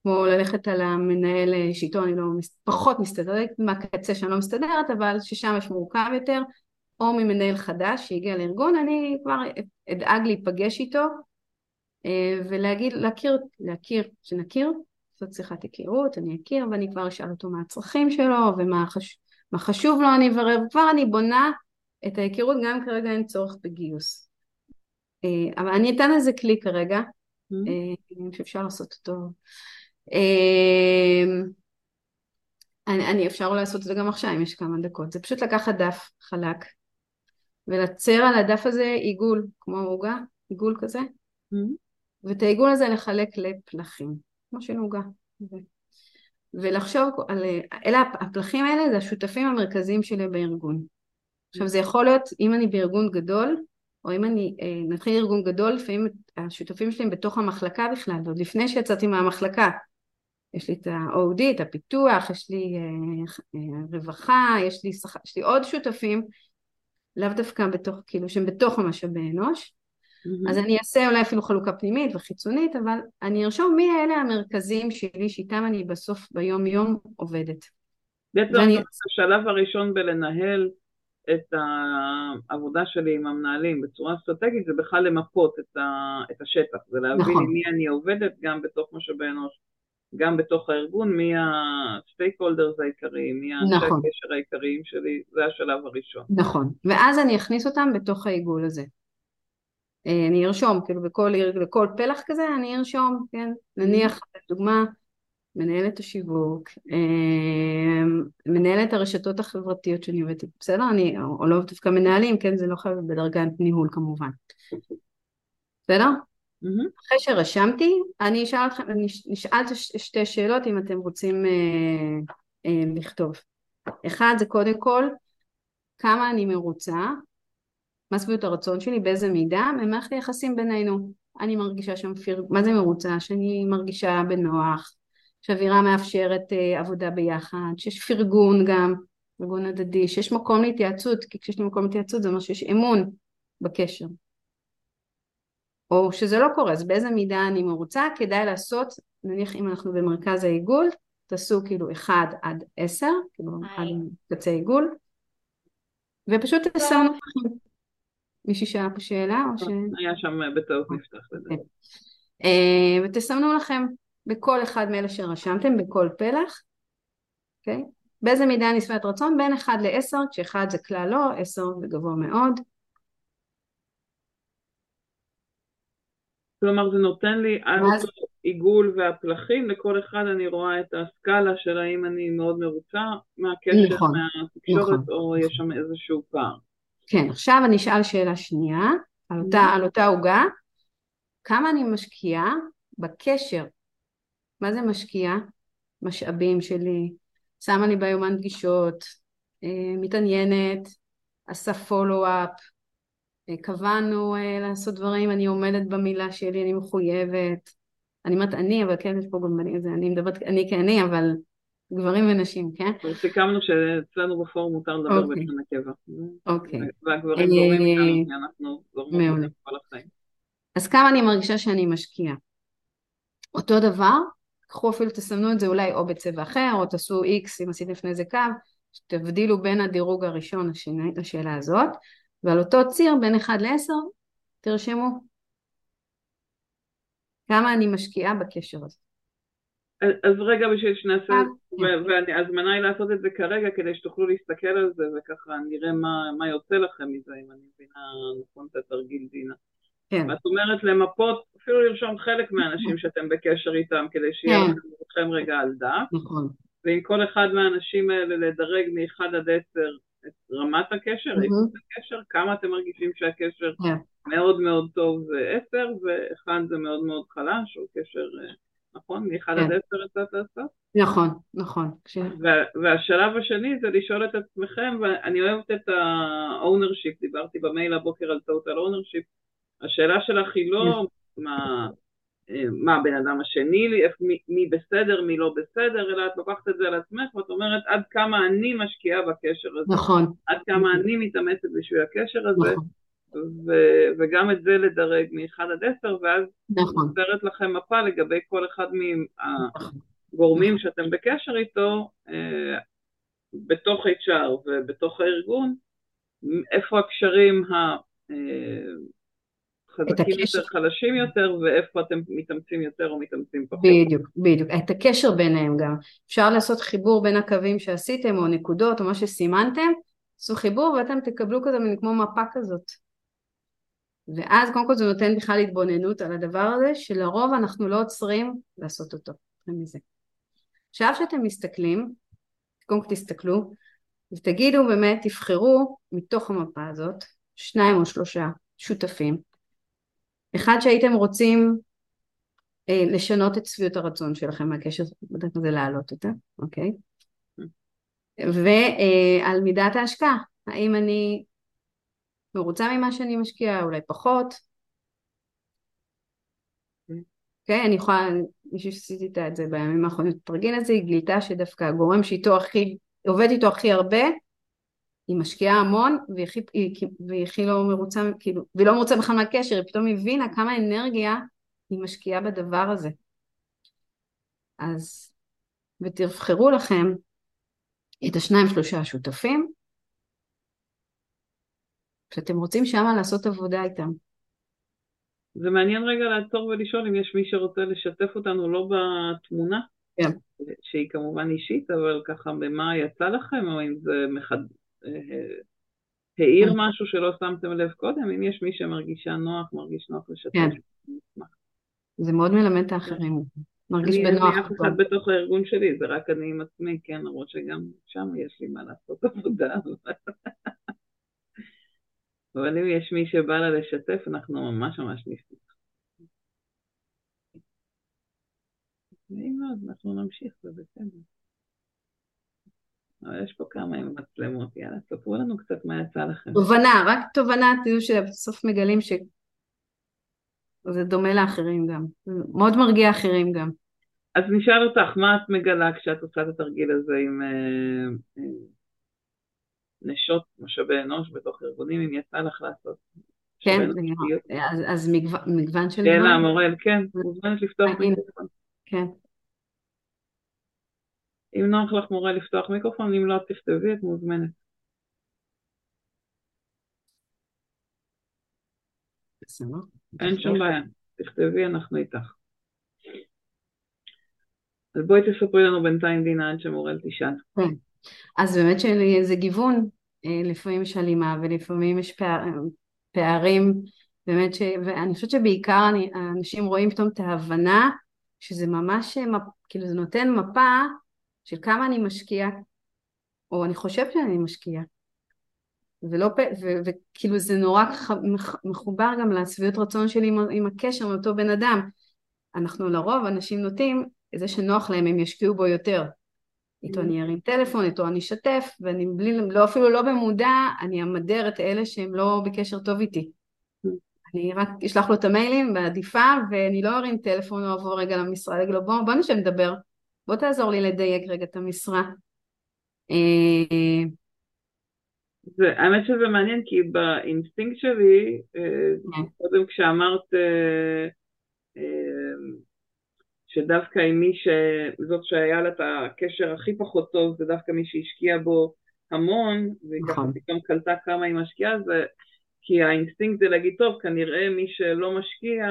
כמו ללכת על המנהל אה, שאיתו אני לא, פחות מסתדרת, מהקצה שאני לא מסתדרת, אבל ששם יש מורכב יותר, או ממנהל חדש שהגיע לארגון, אני כבר אדאג להיפגש איתו אה, ולהגיד, להכיר, להכיר, שנכיר, לעשות שיחת היכרות, אני אכיר ואני כבר אשאל אותו מה הצרכים שלו ומה חש, חשוב לו אני אברר, וכבר אני בונה את ההיכרות גם כרגע אין צורך בגיוס. אה, אבל אני אתן לזה כלי כרגע, mm-hmm. שאפשר לעשות אותו אמ, אני, אני אפשר לעשות את זה גם עכשיו אם יש כמה דקות, זה פשוט לקחת דף חלק ולצר על הדף הזה עיגול, כמו עוגה, עיגול כזה, mm-hmm. ואת העיגול הזה לחלק לפלחים, כמו של עוגה. ולחשוב על, אלה הפלחים האלה זה השותפים המרכזיים שלי בארגון. עכשיו זה יכול להיות אם אני בארגון גדול, או אם אני, אה, נתחיל ארגון גדול, לפעמים השותפים שלי הם בתוך המחלקה בכלל, עוד לפני שיצאתי מהמחלקה, יש לי את ה-OD, את הפיתוח, יש לי אה, אה, רווחה, יש לי, שח... יש לי עוד שותפים, לאו דווקא בתוך, כאילו שהם בתוך המשאבי אנוש, mm-hmm. אז אני אעשה אולי אפילו חלוקה פנימית וחיצונית, אבל אני ארשום מי אלה המרכזיים שלי, שאיתם אני בסוף ביום יום עובדת. בעצם ואני... השלב הראשון בלנהל את העבודה שלי עם המנהלים בצורה אסטרטגית זה בכלל למפות את, ה, את השטח, זה להבין נכון. עם מי אני עובדת גם בתוך משאבי אנוש גם בתוך הארגון, מי הסטייק הולדרס העיקריים, מי נכון. הקשר העיקריים שלי, זה השלב הראשון. נכון, ואז אני אכניס אותם בתוך העיגול הזה. אה, אני ארשום, כאילו בכל, בכל פלח כזה אני ארשום, כן, נניח, לדוגמה, מנהלת השיווק, מנהלת הרשתות החברתיות שאני עובדת, בסדר? אני, או לא דווקא מנהלים, כן? זה לא חייב בדרגת ניהול כמובן. בסדר? Mm-hmm. אחרי שרשמתי, אני אשאל אתכם, אני נשאל שתי שאלות אם אתם רוצים אה, אה, לכתוב. אחד זה קודם כל, כמה אני מרוצה, מה סביבות הרצון שלי, באיזה מידה, ממערכת היחסים בינינו. אני מרגישה שם פיר... מה זה מרוצה? שאני מרגישה בנוח, שאווירה מאפשרת אה, עבודה ביחד, שיש פרגון גם, פרגון הדדי, שיש מקום להתייעצות, כי כשיש לי מקום להתייעצות זה אומר שיש אמון בקשר. או שזה לא קורה, אז באיזה מידה אני מרוצה, כדאי לעשות, נניח אם אנחנו במרכז העיגול, תעשו כאילו 1 עד 10, כאילו עד קצה עיגול, ופשוט תסמנו. מישהי שאלה פה שאלה או ש... היה שם בטעות נפתח לזה. אה, ותסמנו לכם בכל אחד מאלה שרשמתם, בכל פלח, אוקיי? באיזה מידה אני שבעת רצון? בין 1 ל-10, כש-1 זה כלל לא, 10 זה גבוה מאוד. כלומר זה נותן לי על אותו עיגול והפלחים, לכל אחד אני רואה את הסקאלה של האם אני מאוד מרוצה מהקשר, נכון, מהתקשורת, נכון. או יש שם איזשהו פער. כן, עכשיו אני אשאל שאלה שנייה, על אותה, mm-hmm. על אותה עוגה, כמה אני משקיעה בקשר, מה זה משקיעה? משאבים שלי, שמה לי ביומן פגישות, אה, מתעניינת, עשה פולו-אפ, אה, קבענו אה, לעשות דברים, אני עומדת במילה שלי, אני מחויבת. אני אומרת אני, אבל כן, יש פה גם אני, אני מדברת אני כאני, אבל גברים ונשים, כן? סיכמנו שאצלנו בפורום מותר לדבר אוקיי. בלשון הקבע. אוקיי. והגברים גורמים איתנו, כי אנחנו גורמים אותם כל החיים. אז כמה אני מרגישה שאני משקיעה? אותו דבר, קחו אפילו תסמנו את זה אולי או בצבע אחר, או תעשו איקס אם עשיתם לפני זה קו, שתבדילו בין הדירוג הראשון לשאלה הזאת, ועל אותו ציר בין 1 ל-10 תרשמו כמה אני משקיעה בקשר הזה. אז רגע בשביל שנעשה, אה, וההזמנה היא לעשות את זה כרגע כדי שתוכלו להסתכל על זה וככה נראה מה, מה יוצא לכם מזה, אם אני מבינה נכון את התרגיל דינה. כן. ואת אומרת למפות, אפילו לרשום חלק מהאנשים שאתם בקשר איתם כדי שיהיה כן. לכם רגע על דף. נכון. ועם כל אחד מהאנשים האלה לדרג מ-1 עד 10 את רמת הקשר, איכות הקשר, כמה אתם מרגישים שהקשר כן. מאוד מאוד טוב זה 10 ואחד זה מאוד מאוד חלש, או קשר, אה, נכון? מ-1 עד 10 יצאת לעשות? נכון, נכון. והשלב השני זה לשאול את עצמכם, ואני אוהבת את ה-ownership, דיברתי במייל הבוקר על total ownership, השאלה שלך היא לא מה... מה הבן אדם השני לי, מי, מי בסדר, מי לא בסדר, אלא את לוקחת את זה על עצמך ואת אומרת עד כמה אני משקיעה בקשר הזה. נכון. עד כמה אני מתאמצת בשביל הקשר הזה. נכון. ו- וגם את זה לדרג מ-1 עד 10, ואז נכון. נוצרת לכם מפה לגבי כל אחד מהגורמים שאתם בקשר איתו, אה, בתוך HR ובתוך הארגון, איפה הקשרים ה... אה, חזקים יותר, חלשים יותר, ואיפה אתם מתאמצים יותר או מתאמצים פחות. בדיוק, בדיוק. את הקשר ביניהם גם. אפשר לעשות חיבור בין הקווים שעשיתם, או נקודות, או מה שסימנתם, עשו חיבור ואתם תקבלו כזה מין כמו מפה כזאת. ואז קודם כל זה נותן בכלל התבוננות על הדבר הזה, שלרוב אנחנו לא עוצרים לעשות אותו. מזה. עכשיו שאתם מסתכלים, קודם כל תסתכלו, ותגידו באמת, תבחרו מתוך המפה הזאת, שניים או שלושה שותפים, אחד שהייתם רוצים אה, לשנות את שביעות הרצון שלכם מהקשר, בדרך כלל זה להעלות אותה, אוקיי? ועל אה, מידת ההשקעה, האם אני מרוצה ממה שאני משקיעה, אולי פחות? אוקיי, okay, אני יכולה, מישהו שעשיתי את זה בימים האחרונים, תרגיל את זה, היא גילתה שדווקא הגורם שאיתו הכי, עובד איתו הכי הרבה, היא משקיעה המון והיא הכי לא מרוצה, כאילו, והיא לא מרוצה בכלל מהקשר, היא פתאום הבינה כמה אנרגיה היא משקיעה בדבר הזה. אז, ותבחרו לכם את השניים שלושה השותפים, שאתם רוצים שמה לעשות עבודה איתם. זה מעניין רגע לעצור ולשאול אם יש מי שרוצה לשתף אותנו לא בתמונה, כן. שהיא כמובן אישית, אבל ככה במה יצא לכם, או אם זה מחד... העיר כן. משהו שלא שמתם לב קודם, אם יש מי שמרגישה נוח, מרגיש נוח לשתף. כן. זה מאוד מלמד את האחרים. מרגיש בנוח. אני אף אחד בתוך הארגון שלי, זה רק אני עם עצמי, כן, למרות שגם שם יש לי מה לעשות עבודה. אבל אם יש מי שבא לה לשתף, אנחנו ממש ממש נפתח. נעים מאוד, אנחנו נמשיך, זה בסדר. אבל יש פה כמה עם מצלמות, יאללה, ספרו לנו קצת מה יצא לכם. תובנה, רק תובנה, תדעו שבסוף מגלים שזה דומה לאחרים גם. מאוד מרגיע אחרים גם. אז נשאל אותך, מה את מגלה כשאת עושה את התרגיל הזה עם אה, אה, נשות משאבי אנוש בתוך ארגונים, אם יצא לך לעשות? כן, אז, אז מגו, מגוון של... כן, המורל, כן, מוזמנת לפתוח. כן. אם נוח לך מורה לפתוח מיקרופון, אם לא תכתבי, את מוזמנת. אין שום בעיה, תכתבי, אנחנו איתך. אז בואי תספרי לנו בינתיים דינה עד שמורל תשאל. כן. אז באמת שזה גיוון, אה, לפעמים יש הלימה ולפעמים יש פער, פערים, באמת ש... ואני חושבת שבעיקר אני, אנשים רואים פתאום את ההבנה שזה ממש, כאילו זה נותן מפה של כמה אני משקיע, או אני חושבת שאני משקיע. ולא, וכאילו זה נורא מחובר גם לשביעות רצון שלי עם, עם הקשר מאותו בן אדם. אנחנו לרוב, אנשים נוטים, זה שנוח להם הם ישקיעו בו יותר. איתו אני ארים טלפון, איתו אני אשתף, ואני בלי, לא, אפילו לא במודע, אני אמדר את אלה שהם לא בקשר טוב איתי. אני רק אשלח לו את המיילים בעדיפה, ואני לא ארים טלפון או אבוא רגע למשרד, אגיד לו בוא, בוא נשב לדבר, בוא תעזור לי לדייק רגע את המשרה. אה, זה, האמת שזה מעניין כי באינסטינקט שלי, אה, כן. קודם כשאמרת אה, שדווקא עם מי שזאת שהיה לה את הקשר הכי פחות טוב, זה דווקא מי שהשקיע בו המון, והיא נכון. פתאום קלטה כמה היא משקיעה, זה כי האינסטינקט זה להגיד, טוב, כנראה מי שלא משקיע,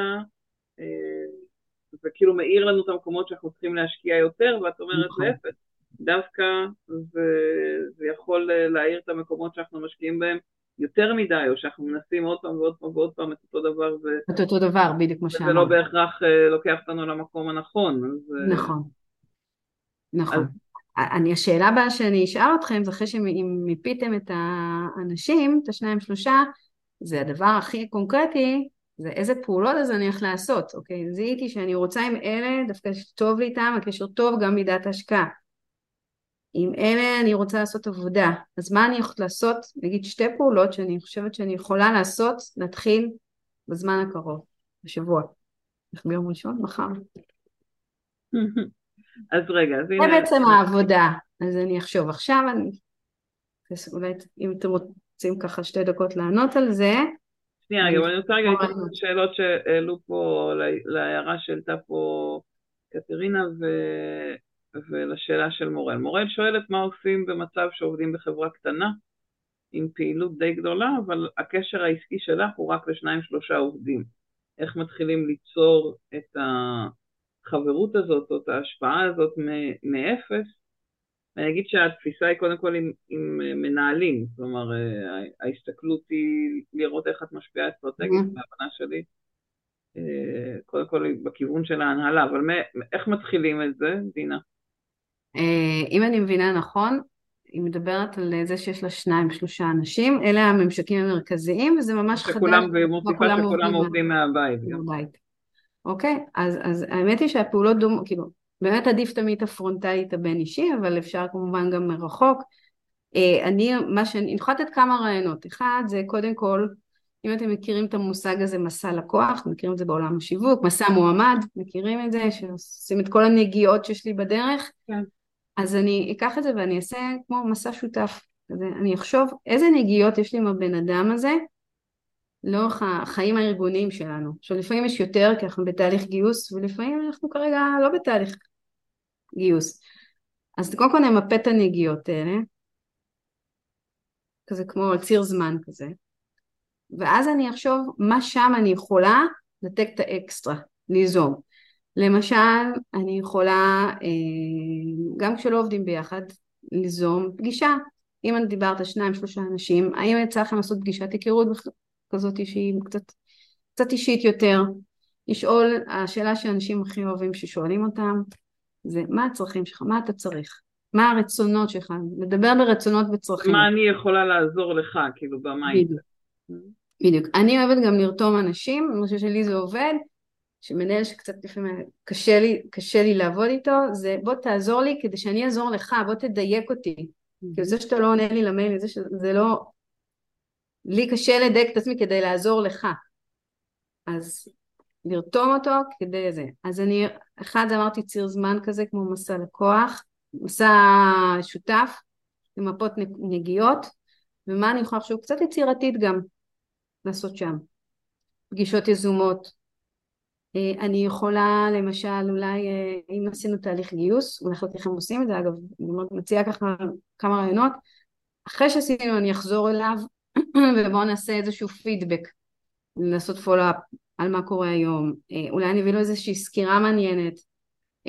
זה כאילו מאיר לנו את המקומות שאנחנו צריכים להשקיע יותר, ואת אומרת נכון. להפך, דווקא זה, זה יכול להאיר את המקומות שאנחנו משקיעים בהם יותר מדי, או שאנחנו מנסים עוד פעם ועוד פעם ועוד פעם את אותו דבר. ו... את אותו דבר, בדיוק כמו שאמרת. וזה לא בהכרח uh, לוקח אותנו למקום הנכון. אז, אה, נכון, נכון. אז... אני, השאלה הבאה שאני אשאל אתכם, זה אחרי שמיפיתם את האנשים, את השניים שלושה, זה הדבר הכי קונקרטי, זה איזה פעולות אז אני הולך לעשות, אוקיי? זיהיתי שאני רוצה עם אלה, דווקא טוב לי איתם, הקשר טוב גם מידת השקעה. עם אלה אני רוצה לעשות עבודה, אז מה אני הולכת לעשות? נגיד שתי פעולות שאני חושבת שאני יכולה לעשות, להתחיל בזמן הקרוב, בשבוע. איך ביום ראשון? מחר. אז רגע, אז הנה... זה בעצם העבודה, אז אני אחשוב. עכשיו אני... אולי אם אתם רוצים ככה שתי דקות לענות על זה, שנייה אבל אני רוצה רגע להתייחס לשאלות שהעלו פה, להערה שהעלתה פה קטרינה ו... ולשאלה של מורל. מורל שואלת מה עושים במצב שעובדים בחברה קטנה עם פעילות די גדולה, אבל הקשר העסקי שלך הוא רק לשניים שלושה עובדים. איך מתחילים ליצור את החברות הזאת או את ההשפעה הזאת מאפס ואני אגיד שהתפיסה היא קודם כל עם, עם אה, מנהלים, כלומר אה, ההסתכלות היא לראות איך את משפיעה אסטרטגית, mm-hmm. בהבנה שלי, אה, קודם כל בכיוון של ההנהלה, אבל איך מתחילים את זה, דינה? אם אני מבינה נכון, היא מדברת על זה שיש לה שניים, שלושה אנשים, אלה הממשקים המרכזיים, וזה ממש חדש. שכולם, והיא מוסיפה שכולם עובדים מהבית. מהבית. אוקיי, אז, אז האמת היא שהפעולות דומות, כאילו, באמת עדיף תמיד הפרונטלית הבין אישי, אבל אפשר כמובן גם מרחוק. אה, אני, מה שאני, אני יכולה לתת כמה רעיונות. אחד זה קודם כל, אם אתם מכירים את המושג הזה מסע לקוח, מכירים את זה בעולם השיווק, מסע מועמד, מכירים את זה, שעושים את כל הנגיעות שיש לי בדרך, כן. אז אני אקח את זה ואני אעשה כמו מסע שותף. אני אחשוב איזה נגיעות יש לי עם הבן אדם הזה לאורך החיים הארגוניים שלנו. עכשיו לפעמים יש יותר כי אנחנו בתהליך גיוס ולפעמים אנחנו כרגע לא בתהליך גיוס. אז קודם כל נמפה את הנגיעות האלה, כזה כמו ציר זמן כזה, ואז אני אחשוב מה שם אני יכולה לתת את האקסטרה, ליזום. למשל, אני יכולה, אה, גם כשלא עובדים ביחד, ליזום פגישה. אם את דיברת שניים שלושה אנשים, האם יצא לכם לעשות פגישת היכרות כזאת שהיא קצת, קצת אישית יותר? לשאול, השאלה שאנשים הכי אוהבים ששואלים אותם זה מה הצרכים שלך, מה אתה צריך, מה הרצונות שלך, לדבר ברצונות וצרכים. מה אני יכולה לעזור לך, כאילו, ב mindset. בדיוק. אני אוהבת גם לרתום אנשים, אני חושבת שלי זה עובד, שמנהל שקצת לפעמים קשה לי, קשה לי לעבוד איתו, זה בוא תעזור לי כדי שאני אעזור לך, בוא תדייק אותי. Mm-hmm. כי זה שאתה לא עונה לי למייל, זה שזה לא... לי קשה לדייק את עצמי כדי לעזור לך. אז לרתום אותו כדי זה. אז אני, אחד אמרתי ציר זמן כזה כמו מסע לקוח, מסע שותף, למפות נגיעות, ומה אני יכולה לחשוב קצת יצירתית גם לעשות שם. פגישות יזומות. אה, אני יכולה למשל אולי אה, אם עשינו תהליך גיוס, אולי חלקכם עושים את זה אגב, אני מציעה ככה כמה רעיונות, אחרי שעשינו אני אחזור אליו ובואו נעשה איזשהו פידבק, לעשות פולו-אפ על מה קורה היום, אה, אולי אני אביא לו איזושהי סקירה מעניינת,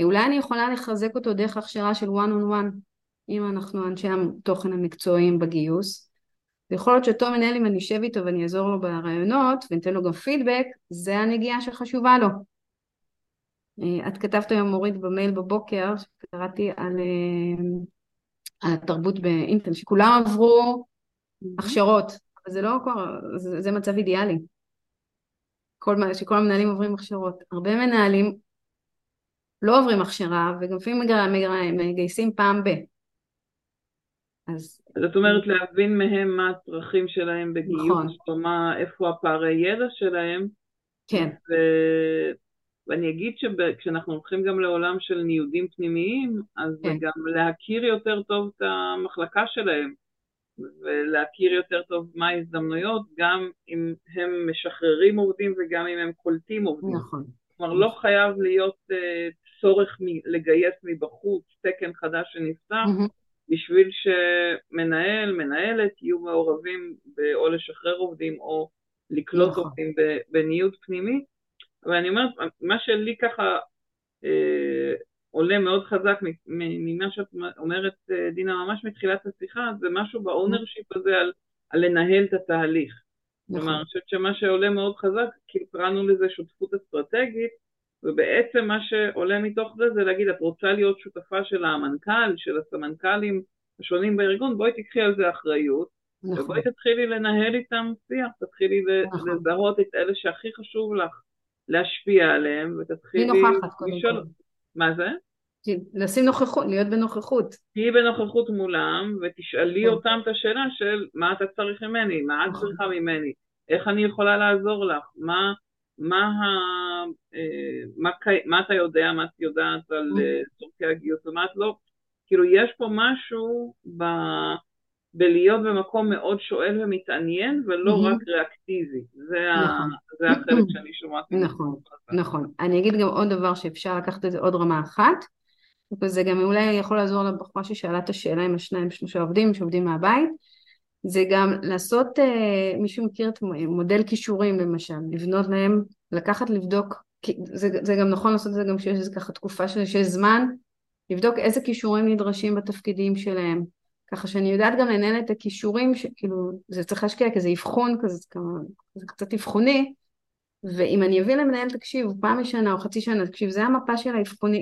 אולי אני יכולה לחזק אותו דרך הכשרה של one on one, אם אנחנו אנשי התוכן המקצועיים בגיוס, ויכול להיות שאותו מנהל אם אני אשב איתו ואני אעזור לו ברעיונות וניתן לו גם פידבק, זה הנגיעה שחשובה לו. אה, את כתבת היום מורית במייל בבוקר, שקראתי על, אה, על התרבות באינטרנט, שכולם עברו הכשרות, אבל זה לא, זה, זה מצב אידיאלי. כל, שכל המנהלים עוברים הכשרות. הרבה מנהלים לא עוברים הכשרה וגם לפעמים מגייסים פעם ב. אז... זאת אומרת להבין מהם מה הצרכים שלהם בגיוס, נכון. או מה, איפה הפערי ידע שלהם. כן. ו... ואני אגיד שכשאנחנו הולכים גם לעולם של ניודים פנימיים, אז כן. גם להכיר יותר טוב את המחלקה שלהם, ולהכיר יותר טוב מה ההזדמנויות, גם אם הם משחררים עובדים וגם אם הם קולטים עובדים. נכון. כלומר, לא חייב להיות uh, צורך מ- לגייס מבחוץ תקן חדש שנפתח, mm-hmm. בשביל שמנהל, מנהלת יהיו מעורבים או לשחרר עובדים או לקלוט נכון. עובדים בניוד פנימי. אבל אני אומרת, מה שלי ככה אה, עולה מאוד חזק ממה שאת אומרת, אה, דינה, ממש מתחילת השיחה, זה משהו ב ownership הזה על, על לנהל את התהליך. נכון. כלומר, אני חושבת שמה שעולה מאוד חזק, כאילו קראנו לזה שותפות אסטרטגית, ובעצם מה שעולה מתוך זה זה להגיד, את רוצה להיות שותפה של המנכ"ל, של הסמנכ"לים השונים בארגון, בואי תקחי על זה אחריות, נכון. ובואי תתחילי לנהל איתם שיח, תתחילי נכון. לזהות את אלה שהכי חשוב לך להשפיע עליהם, ותתחילי לשאול... מה זה? לשים נוכחות, להיות בנוכחות. תהיי בנוכחות מולם, ותשאלי נכון. אותם את השאלה של מה אתה צריך ממני, מה את נכון. צריכה ממני, איך אני יכולה לעזור לך, מה... מה, ה, אה, מה, מה אתה יודע, מה את יודעת על mm. אה, צורכי הגיוס ומה את לא, כאילו יש פה משהו ב, בלהיות במקום מאוד שואל ומתעניין ולא. רק ריאקטיבי, זה, נכון. ה, זה החלק שאני שומעת. נכון, נכון. אני אגיד גם עוד דבר שאפשר לקחת את זה עוד רמה אחת, וזה גם אולי יכול לעזור לבחורה ששאלה את השאלה עם השניים שלושה עובדים שעובדים מהבית, זה גם לעשות, אה, מישהו מכיר את מודל כישורים למשל, לבנות להם, לקחת לבדוק, זה, זה גם נכון לעשות את זה גם כשיש איזה ככה תקופה של, שיש זמן, לבדוק איזה כישורים נדרשים בתפקידים שלהם, ככה שאני יודעת גם לנהל את הכישורים, שכאילו זה צריך להשקיע כי זה אבחון כזה, זה קצת אבחוני, ואם אני אביא למנהל תקשיב פעם בשנה או חצי שנה, תקשיב זה המפה של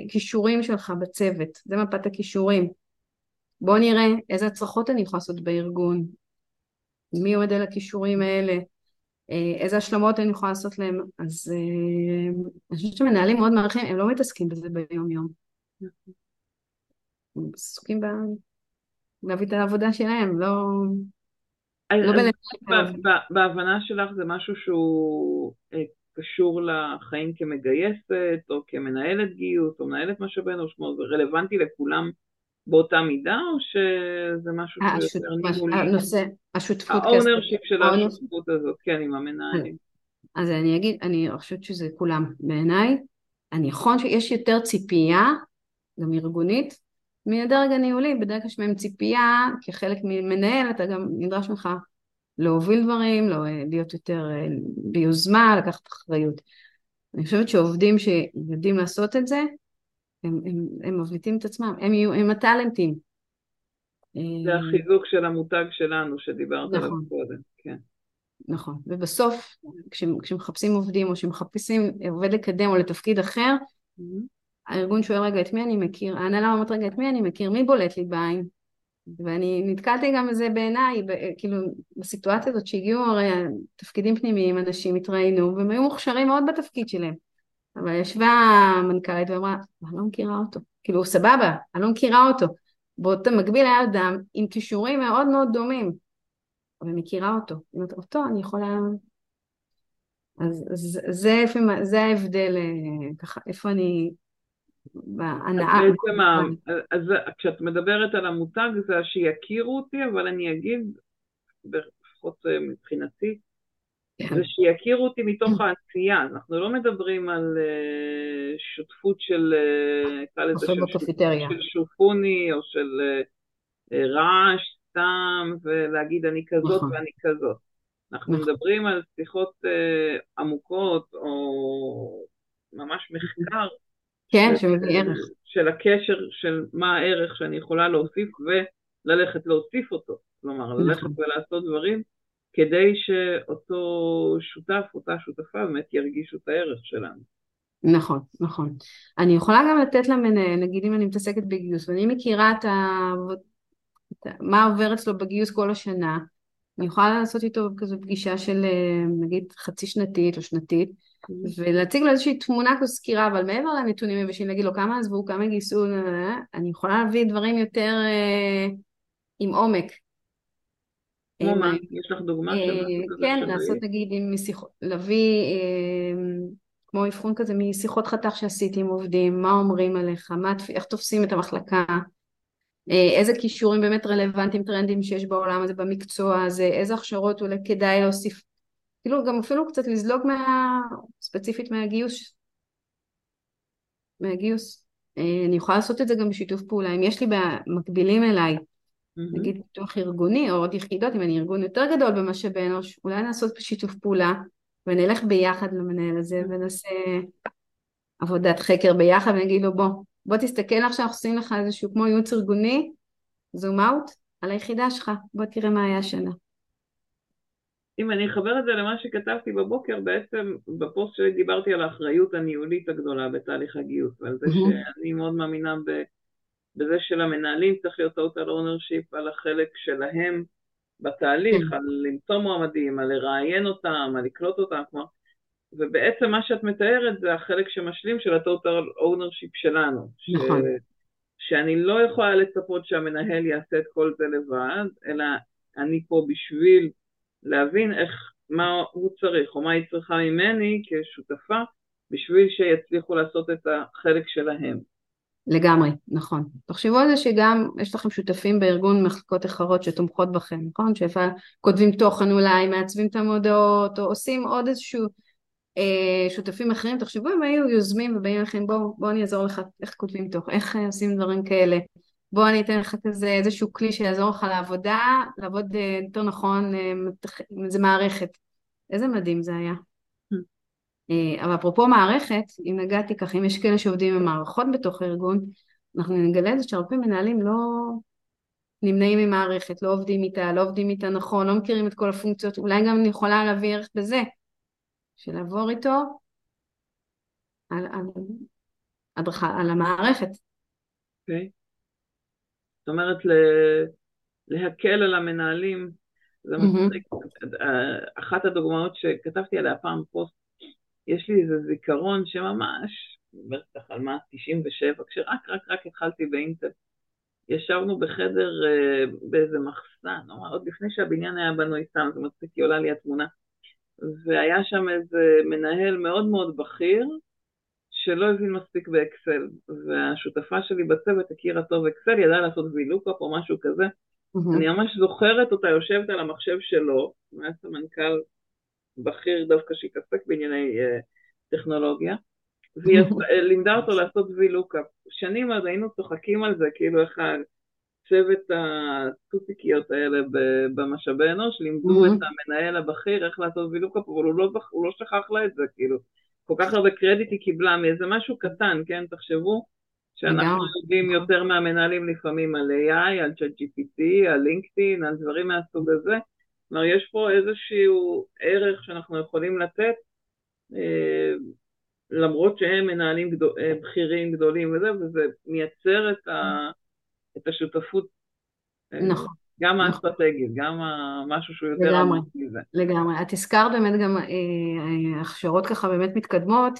הכישורים שלך בצוות, זה מפת הכישורים, בוא נראה איזה הצלחות אני יכולה לעשות בארגון, מי עומד על הכישורים האלה, אה, איזה השלמות אני יכולה לעשות להם, אז אה, אני חושבת שמנהלים מאוד מערכים, הם לא מתעסקים בזה ביום יום. הם עסוקים ב... להביא את העבודה שלהם, לא... לא בהבנה שלך זה משהו שהוא אה, קשור לחיים כמגייסת, או כמנהלת גיוס, או מנהלת משאבי אנוש, זה רלוונטי לכולם באותה מידה, או שזה משהו אה, שיותר ניהולי? הנושא, השותפות. ה ownership של השותפות הזאת, כן, עם המנהלים. אז אני אגיד, אני חושבת שזה כולם בעיניי. אני נכון שיש יותר ציפייה, גם ארגונית, מהדרג הניהולי, בדרך כלל יש מהם ציפייה, כחלק ממנהל אתה גם נדרש ממך להוביל דברים, לא, להיות יותר אה, ביוזמה, לקחת אחריות. אני חושבת שעובדים שיודעים לעשות את זה, הם, הם, הם מבליטים את עצמם, הם יהיו, הם הטאלנטים. זה אה, החיזוק של המותג שלנו שדיברת עליו נכון, קודם, כן. נכון, ובסוף כשמחפשים עובדים או שמחפשים עובד לקדם או לתפקיד אחר, mm-hmm. הארגון שואל רגע את מי אני מכיר, ההנהלה אומרת רגע את מי אני מכיר, מי בולט לי בעין? ואני נתקלתי גם בזה בעיניי, כאילו בסיטואציה הזאת שהגיעו הרי תפקידים פנימיים, אנשים התראיינו והם היו מוכשרים מאוד בתפקיד שלהם. אבל ישבה המנכ"לית ואמרה, אני לא מכירה אותו. כאילו, סבבה, אני לא מכירה אותו. באותו מקביל היה אדם עם כישורים מאוד מאוד דומים, אבל מכירה אותו. זאת אומרת, אותו אני יכולה... אז, אז זה, זה ההבדל, אה, ככה, איפה אני בהנאה. אז, אז כשאת מדברת על המותג זה שיכירו אותי, אבל אני אגיד, לפחות אה, מבחינתי, כן. זה שיכירו אותי מתוך העשייה, אנחנו לא מדברים על uh, שותפות של, נקרא לזה, של, של שופוני או של uh, רעש סתם, ולהגיד אני כזאת נכון. ואני כזאת. אנחנו נכון. מדברים על שיחות uh, עמוקות או ממש מחקר כן, שמביא ערך. של הקשר של מה הערך שאני יכולה להוסיף וללכת להוסיף אותו. כלומר, נכון. ללכת ולעשות דברים כדי שאותו שותף, אותה שותפה, באמת ירגישו את הערך שלנו. נכון, נכון. אני יכולה גם לתת למנהל, נגיד אם אני מתעסקת בגיוס, ואני מכירה את ה... מה עובר אצלו בגיוס כל השנה, אני יכולה לעשות איתו כזו פגישה של אה, נגיד חצי שנתית או שנתית, ולהציג לו איזושהי תמונה כזו סקירה, אבל מעבר לנתונים יבשים, להגיד לו כמה עזבו, כמה גייסו, אני יכולה להביא דברים יותר אה, עם עומק. כמו מה? יש לך דוגמה? אה, כן, לעשות נגיד עם שיחות, להביא כמו אבחון כזה משיחות חתך שעשיתי עם עובדים, מה אומרים עליך, איך תופסים את המחלקה, איזה כישורים באמת רלוונטיים טרנדים שיש בעולם הזה במקצוע הזה, איזה הכשרות אולי כדאי להוסיף כאילו גם אפילו קצת לזלוג מה... ספציפית מהגיוס. מהגיוס. אה, אני יכולה לעשות את זה גם בשיתוף פעולה. אם יש לי מקבילים אליי, mm-hmm. נגיד פיתוח ארגוני או עוד יחידות, אם אני ארגון יותר גדול במשאבי אנוש, אולי נעשות בשיתוף פעולה ונלך ביחד למנהל הזה. ונעשה עבודת חקר ביחד ונגיד לו בוא, בוא תסתכל עכשיו, אנחנו עושים לך איזשהו כמו ייעוץ ארגוני, זום אאוט, על היחידה שלך, בוא תראה מה היה השנה. אם אני אחבר את זה למה שכתבתי בבוקר, בעצם בפוסט שלי דיברתי על האחריות הניהולית הגדולה בתהליך הגיוס, ועל זה שאני מאוד מאמינה בזה שלמנהלים צריך להיות total ownership על החלק שלהם בתהליך, כן. על למצוא מועמדים, על לראיין אותם, על לקלוט אותם, כלומר, ובעצם מה שאת מתארת זה החלק שמשלים של ה-total ownership שלנו. נכון. ש... שאני לא יכולה לצפות שהמנהל יעשה את כל זה לבד, אלא אני פה בשביל להבין איך, מה הוא צריך או מה היא צריכה ממני כשותפה בשביל שיצליחו לעשות את החלק שלהם. לגמרי, נכון. תחשבו על זה שגם יש לכם שותפים בארגון מחלקות אחרות שתומכות בכם, נכון? שכותבים תוכן אולי, מעצבים את המודעות, או עושים עוד איזשהו שותפים אחרים, תחשבו אם היו יוזמים ובאים לכם בואו בוא אני אעזור לך איך כותבים תוכן, איך עושים דברים כאלה, בוא אני אתן לך כזה איזשהו כלי שיעזור לך לעבודה, לעבוד אה, יותר נכון, אה, איזה מערכת. איזה מדהים זה היה. אה, אבל אפרופו מערכת, אם נגעתי ככה, אם יש כאלה שעובדים עם מערכות בתוך הארגון, אנחנו נגלה את זה שהרבה מנהלים לא נמנעים ממערכת, לא עובדים איתה, לא עובדים איתה נכון, לא מכירים את כל הפונקציות, אולי גם אני יכולה להביא ערך בזה, שלעבור איתו על, על, על, על המערכת. אוקיי. Okay. זאת אומרת, להקל על המנהלים, זה מצחיק. אחת הדוגמאות שכתבתי עליה פעם פוסט, יש לי איזה זיכרון שממש, בטח על מה, 97, כשרק רק רק התחלתי באינטל, ישבנו בחדר uh, באיזה מחסן, עוד לפני שהבניין היה בנוי סתם, זה מצחיק, כי עולה לי התמונה, והיה שם איזה מנהל מאוד מאוד בכיר, שלא הבין מספיק באקסל, והשותפה שלי בצוות הכירה טוב אקסל, ידעה לעשות VLOOKUP או משהו כזה. Mm-hmm. אני ממש זוכרת אותה יושבת על המחשב שלו, הוא היה סמנכ"ל בכיר דווקא שהתעסק בענייני uh, טכנולוגיה, והיא mm-hmm. לימדה אותו לעשות VLOOKUP. שנים אז היינו צוחקים על זה, כאילו איך הצוות הטוסיקיות האלה במשאבי אנוש לימדו mm-hmm. את המנהל הבכיר איך לעשות VLOOKUP, אבל הוא לא, הוא לא שכח לה את זה, כאילו. כל כך הרבה קרדיט היא קיבלה מאיזה משהו קטן, כן? תחשבו שאנחנו יודעים יותר מהמנהלים לפעמים על AI, על ChatGPT, על LinkedIn, על דברים מהסוג הזה, כלומר, יש פה איזשהו ערך שאנחנו יכולים לתת, אה, למרות שהם מנהלים גדול, אה, בכירים גדולים וזה, וזה מייצר את, ה, את השותפות. אה, נכון. גם נכון. האסטרטגית, גם משהו שהוא יותר עמוק מזה. לגמרי. את הזכרת באמת גם אה, הכשרות ככה באמת מתקדמות,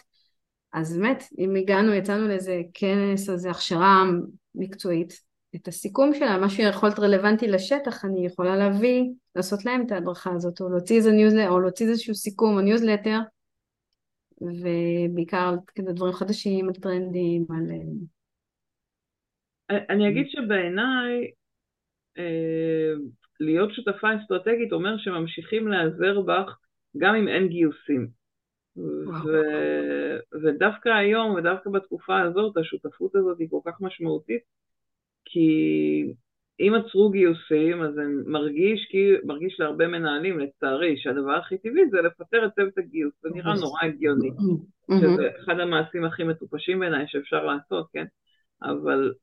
אז באמת, אם הגענו, יצאנו לאיזה כנס, איזו הכשרה מקצועית, את הסיכום שלה, מה שיכול להיות רלוונטי לשטח, אני יכולה להביא, לעשות להם את ההדרכה הזאת, או להוציא איזה ניוזלטר, או להוציא איזשהו סיכום או ניוזלטר, ובעיקר כזה דברים חדשים, על טרנדים, על... אני אגיד שבעיניי אה, להיות שותפה אסטרטגית אומר שממשיכים להיעזר בך גם אם אין גיוסים. ו... ודווקא היום ודווקא בתקופה הזאת השותפות הזאת היא כל כך משמעותית כי אם עצרו גיוסים אז זה מרגיש, כי, מרגיש להרבה מנהלים לצערי שהדבר הכי טבעי זה לפטר את צוות הגיוס, זה נראה נורא הגיוני, שזה אחד המעשים הכי מטופשים בעיניי שאפשר לעשות, כן? אבל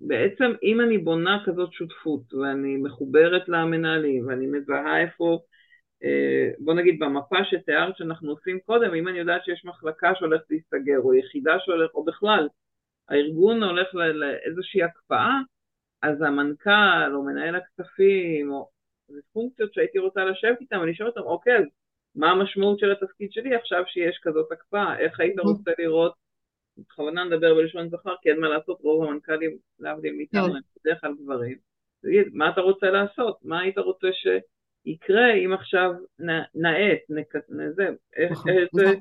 בעצם אם אני בונה כזאת שותפות ואני מחוברת למנהלים ואני מזהה איפה, אה, בוא נגיד במפה שתיארת שאנחנו עושים קודם, אם אני יודעת שיש מחלקה שהולכת להסתגר או יחידה שהולכת, או בכלל הארגון הולך לאיזושהי הקפאה, אז המנכ"ל או מנהל הכספים או זה פונקציות שהייתי רוצה לשבת איתם ולשאול אותם, אוקיי, אז מה המשמעות של התפקיד שלי עכשיו שיש כזאת הקפאה? איך היית רוצה לראות בכוונה נדבר בלשון זכר, כי אין מה לעשות, רוב המנכ"לים, להבדיל מאיתנו, כן. הם בדרך כלל גברים. תגיד, מה אתה רוצה לעשות? מה היית רוצה שיקרה אם עכשיו נאט, נזה, נכון, איזה.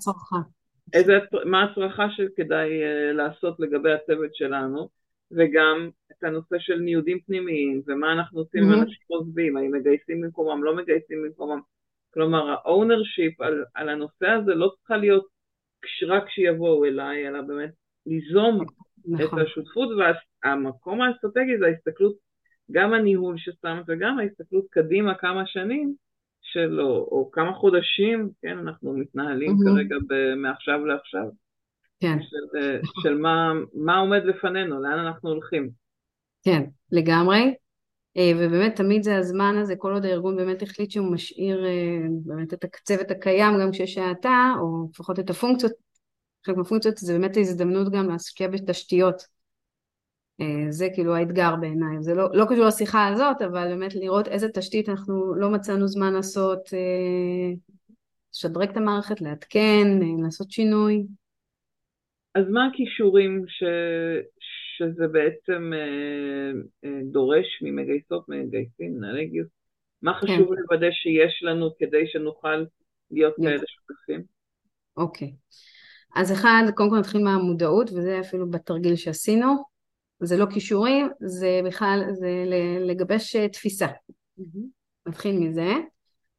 איזה, מה הצרחה שכדאי uh, לעשות לגבי הצוות שלנו, וגם את הנושא של ניודים פנימיים, ומה אנחנו עושים עם אנשים עוזבים, האם מגייסים במקומם, לא מגייסים במקומם. כלומר, ה-ownership על, על הנושא הזה לא צריכה להיות רק כשיבואו אליי, אלא באמת ליזום נכון. את השותפות, והמקום האסטרטגי זה ההסתכלות, גם הניהול ששמת וגם ההסתכלות קדימה כמה שנים שלו, או כמה חודשים, כן, אנחנו מתנהלים mm-hmm. כרגע ב- מעכשיו לעכשיו, כן. של, של מה, מה עומד לפנינו, לאן אנחנו הולכים. כן, לגמרי. אה, ובאמת תמיד זה הזמן הזה, כל עוד הארגון באמת החליט שהוא משאיר אה, באמת את הצוות הקיים גם כשיש האטה, או לפחות את הפונקציות, חלק מהפונקציות זה באמת ההזדמנות גם להשקיע בתשתיות. אה, זה כאילו האתגר בעיניי, זה לא, לא קשור לשיחה הזאת, אבל באמת לראות איזה תשתית אנחנו לא מצאנו זמן לעשות, לשדרג את המערכת, לעדכן, לעשות שינוי. אז מה הכישורים ש... שזה בעצם אה, אה, דורש ממגייסות, מגייסים, מנהלי גיוס. מה כן. חשוב כן. לוודא שיש לנו כדי שנוכל להיות כאלה שותפים? אוקיי. אז אחד, קודם כל נתחיל מהמודעות, וזה אפילו בתרגיל שעשינו. זה לא כישורים, זה בכלל, זה לגבש אה, תפיסה. Mm-hmm. נתחיל מזה,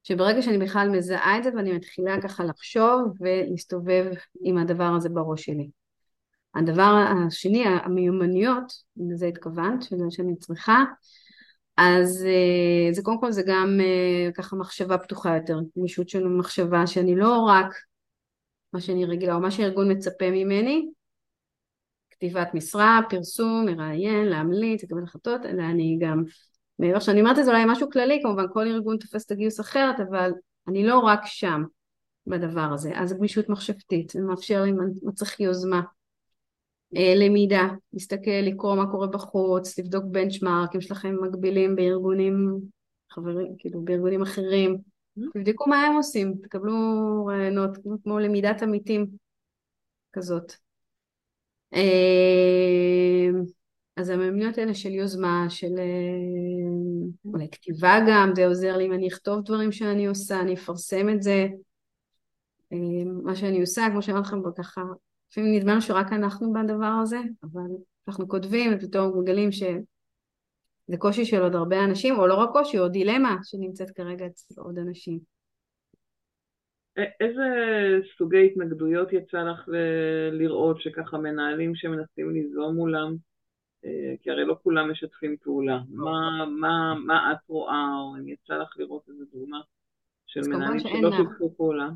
שברגע שאני בכלל מזהה את זה ואני מתחילה ככה לחשוב ולהסתובב עם הדבר הזה בראש שלי. הדבר השני, המיומנויות, לזה התכוונת, שזה שאני צריכה, אז אה, זה קודם כל זה גם אה, ככה מחשבה פתוחה יותר, גמישות של מחשבה שאני לא רק מה שאני רגילה או מה שהארגון מצפה ממני, כתיבת משרה, פרסום, מראיין, להמליץ, לקבל החלטות, אלא אני גם, מעבר שאני אומרת את זה אולי משהו כללי, כמובן כל ארגון תופס את הגיוס אחרת, אבל אני לא רק שם בדבר הזה, אז גמישות מחשבתית, זה מאפשר לי, מצריך יוזמה. אה, למידה, להסתכל, לקרוא מה קורה בחוץ, לבדוק בנצ'מארק, אם יש לכם מקבילים בארגונים, חברים, כאילו בארגונים אחרים, mm-hmm. תבדקו מה הם עושים, תקבלו רעיונות, כמו למידת עמיתים כזאת. אה, אז המאמיניות האלה של יוזמה, של אה, אולי כתיבה גם, זה עוזר לי אם אני אכתוב דברים שאני עושה, אני אפרסם את זה. מה שאני עושה, כמו שאמרתי לכם, ככה לפעמים נדמה לנו שרק אנחנו בדבר הזה, אבל אנחנו כותבים ופתאום מגלים שזה קושי של עוד הרבה אנשים, או לא רק קושי, או דילמה שנמצאת כרגע אצל עוד אנשים. איזה סוגי התנגדויות יצא לך לראות שככה מנהלים שמנסים ליזום מולם? אה, כי הרי לא כולם משתפים פעולה. מה, מה, מה את רואה, או אם יצא לך לראות איזה דוגמה של מנהלים שלא שיתפו פעולה?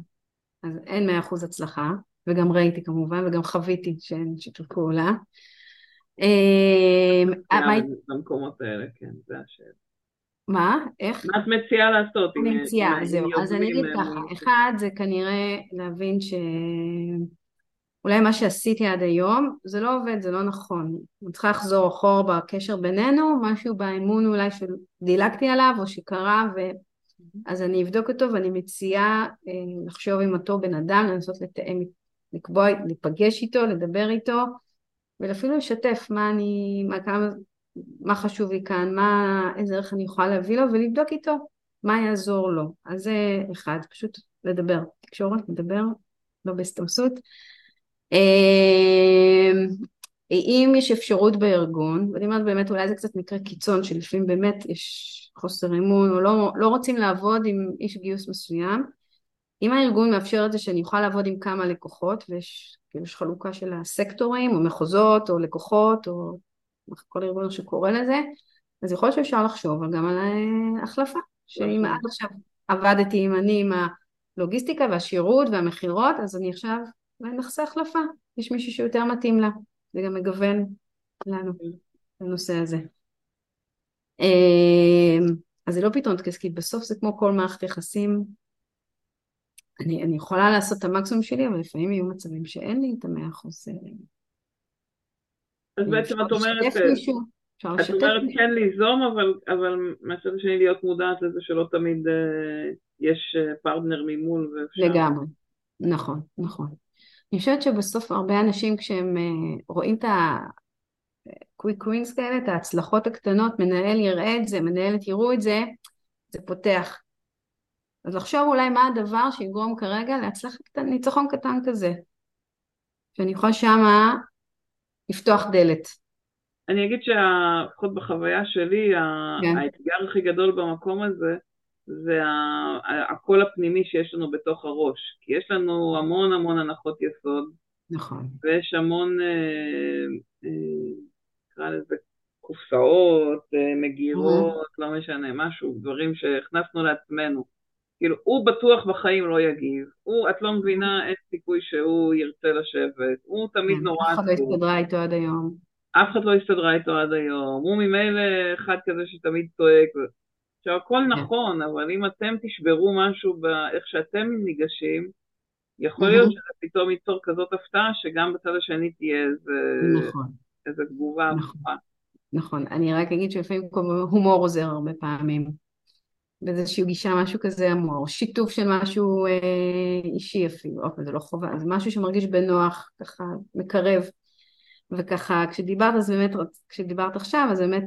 אז אין מאה אחוז הצלחה, וגם ראיתי כמובן, וגם חוויתי שאין שיתוף פעולה. אמ, במקומות האלה, כן, זה השאלה. מה? איך? מה את מציעה לעשות? אני מציעה, זהו. אז אני אגיד ככה, אחד זה כנראה להבין ש... אולי מה שעשיתי עד היום, זה לא עובד, זה לא נכון. אני צריכה לחזור אחור בקשר בינינו, משהו באמון אולי שדילגתי עליו או שקרה, ו... אז אני אבדוק אותו ואני מציעה אה, לחשוב עם אותו בן אדם, לנסות לתאם, לקבוע, להיפגש איתו, לדבר איתו, ואפילו לשתף מה אני, מה, כמה, מה חשוב לי כאן, מה, איזה ערך אני יכולה להביא לו, ולבדוק איתו מה יעזור לו. אז זה אחד, פשוט לדבר. תקשורת, לדבר, לא בהסתמסות. אמ, אם יש אפשרות בארגון, ואני אומרת באמת אולי זה קצת מקרה קיצון שלפעמים באמת יש חוסר אמון או לא, לא רוצים לעבוד עם איש גיוס מסוים, אם הארגון מאפשר את זה שאני אוכל לעבוד עם כמה לקוחות ויש כאילו יש חלוקה של הסקטורים או מחוזות או לקוחות או כל ארגון שקורא לזה, אז יכול להיות שאפשר לחשוב גם על החלפה, שאם עד עכשיו עבדתי עם אני עם הלוגיסטיקה והשירות והמכירות, אז אני עכשיו נעשה החלפה, יש מישהו שיותר מתאים לה, זה גם מגוון לנו לנושא הזה. אמ, אז זה לא פתרון כי בסוף זה כמו כל מערכת יחסים, אני, אני יכולה לעשות את המקסימום שלי, אבל לפעמים יהיו מצבים שאין לי את המאה אחוז. אה, אז בעצם את אומרת, את אומרת כן ליזום, אבל, אבל מהצד השני להיות מודעת לזה שלא תמיד uh, יש פרטנר ממול ואפשר... לגמרי, נכון, נכון. אני חושבת שבסוף הרבה אנשים כשהם uh, רואים את הקוויק ווינס כאלה, את ההצלחות הקטנות, מנהל יראה את זה, מנהלת יראו את זה, זה פותח. אז לחשוב אולי מה הדבר שיגרום כרגע להצלחה קטן, ניצחון קטן כזה. שאני יכולה שמה לפתוח דלת. אני אגיד שלפחות בחוויה שלי, כן. האתגר הכי גדול במקום הזה, זה הקול הפנימי שיש לנו בתוך הראש. כי יש לנו המון המון הנחות יסוד. נכון. ויש המון, אה, אה, נקרא לזה, קופסאות, אה, מגירות, mm-hmm. לא משנה, משהו, דברים שהכנסנו לעצמנו. כאילו, הוא בטוח בחיים לא יגיב, הוא, את לא מבינה אין סיכוי שהוא ירצה לשבת, הוא תמיד כן, נורא... אף אחד לא הסתדרה איתו עד היום. אף אחד לא הסתדרה איתו עד היום, הוא ממילא אחד כזה שתמיד צועק. עכשיו, הכל כן. נכון, אבל אם אתם תשברו משהו באיך שאתם ניגשים, יכול להיות שזה פתאום ייצור כזאת הפתעה, שגם בצד השני תהיה איזה, נכון. תגובה נכון. נכון, אני רק אגיד שלפעמים הומור עוזר הרבה פעמים. באיזושהי גישה, משהו כזה אמור, שיתוף של משהו אה, אישי אפילו, אוקיי, זה לא חובה, זה משהו שמרגיש בנוח, ככה מקרב. וככה כשדיברת אז באמת, כשדיברת עכשיו אז באמת,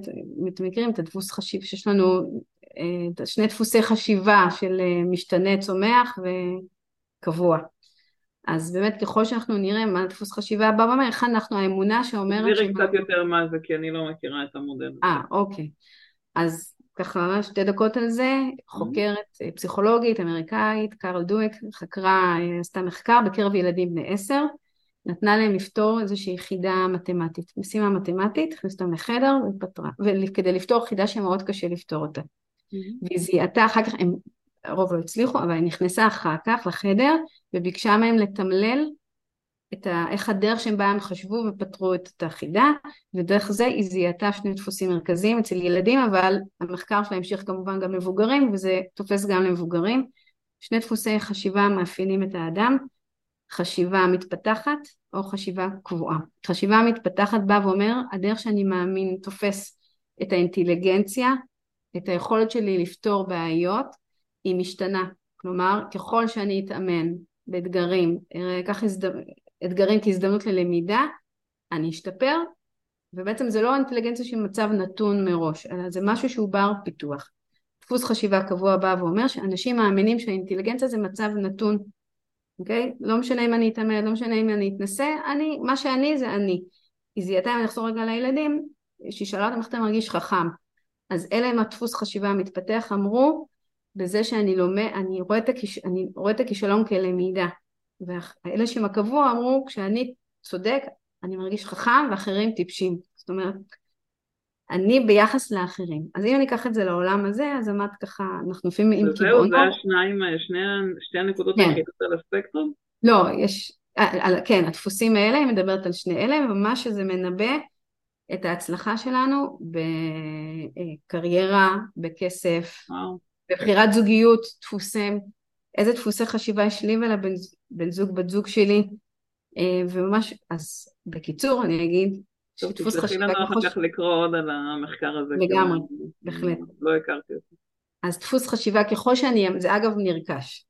מכירים את הדפוס חשיב שיש לנו אה, שני דפוסי חשיבה של אה, משתנה צומח וקבוע. אז באמת ככל שאנחנו נראה מה דפוס חשיבה הבא אומר, איך אנחנו האמונה שאומרת... תסבירי קצת יותר מה זה כי אני לא מכירה את המודל. אה, אוקיי. אז ככה ממש שתי דקות על זה, חוקרת אה, פסיכולוגית אמריקאית, קארל דואק, חקרה, עשתה מחקר בקרב ילדים בני עשר, נתנה להם לפתור איזושהי חידה מתמטית, משימה מתמטית, הכניסה אותם לחדר ופתרה, וכדי לפתור חידה שמאוד קשה לפתור אותה. Mm-hmm. והיא זיהתה אחר כך, הם הרוב לא הצליחו, אבל היא נכנסה אחר כך לחדר וביקשה מהם לתמלל את ה, איך הדרך שבה הם חשבו ופתרו את החידה, ודרך זה היא זיהתה שני דפוסים מרכזיים אצל ילדים, אבל המחקר שלה המשיך כמובן גם למבוגרים, וזה תופס גם למבוגרים. שני דפוסי חשיבה מאפיינים את האדם, חשיבה מתפתחת או חשיבה קבועה. חשיבה מתפתחת בא ואומר, הדרך שאני מאמין תופס את האינטליגנציה, את היכולת שלי לפתור בעיות, היא משתנה. כלומר, ככל שאני אתאמן באתגרים, אקח הזד... אתגרים כהזדמנות ללמידה, אני אשתפר, ובעצם זה לא אינטליגנציה של מצב נתון מראש, אלא זה משהו שהוא בר פיתוח. דפוס חשיבה קבוע בא ואומר שאנשים מאמינים שהאינטליגנציה זה מצב נתון אוקיי? לא משנה אם אני אתעמד, לא משנה אם אני אתנסה, אני, מה שאני זה אני. היא זיהתה, אם אני אחזור רגע לילדים, שהיא שאלה אותם איך אתה מרגיש חכם. אז אלה הם הדפוס חשיבה המתפתח, אמרו, בזה שאני לומד, אני רואה את, הכישלון כלמידה. ואלה שהם הקבוע אמרו, כשאני צודק, אני מרגיש חכם ואחרים טיפשים. זאת אומרת, אני ביחס לאחרים. אז אם אני אקח את זה לעולם הזה, אז אמרת ככה, אנחנו לפעמים עם קיבעונות. זהו, זה השניים, שני, שתי הנקודות כן. היחידות על הספקטרום? לא, יש, על, על, כן, הדפוסים האלה, היא מדברת על שני אלה, ומה שזה מנבא, את ההצלחה שלנו בקריירה, בכסף, וואו. בבחירת זוגיות, דפוסי, איזה דפוסי חשיבה יש לי ולבן זוג, בת זוג שלי, אה, וממש, אז בקיצור אני אגיד, טוב, שדפוס תשלחי חשיבה לנו אחר ככל ש... כך לקרוא עוד על המחקר הזה. לגמרי, בהחלט. לא הכרתי אותו. אז דפוס חשיבה ככל שאני, זה אגב נרכש,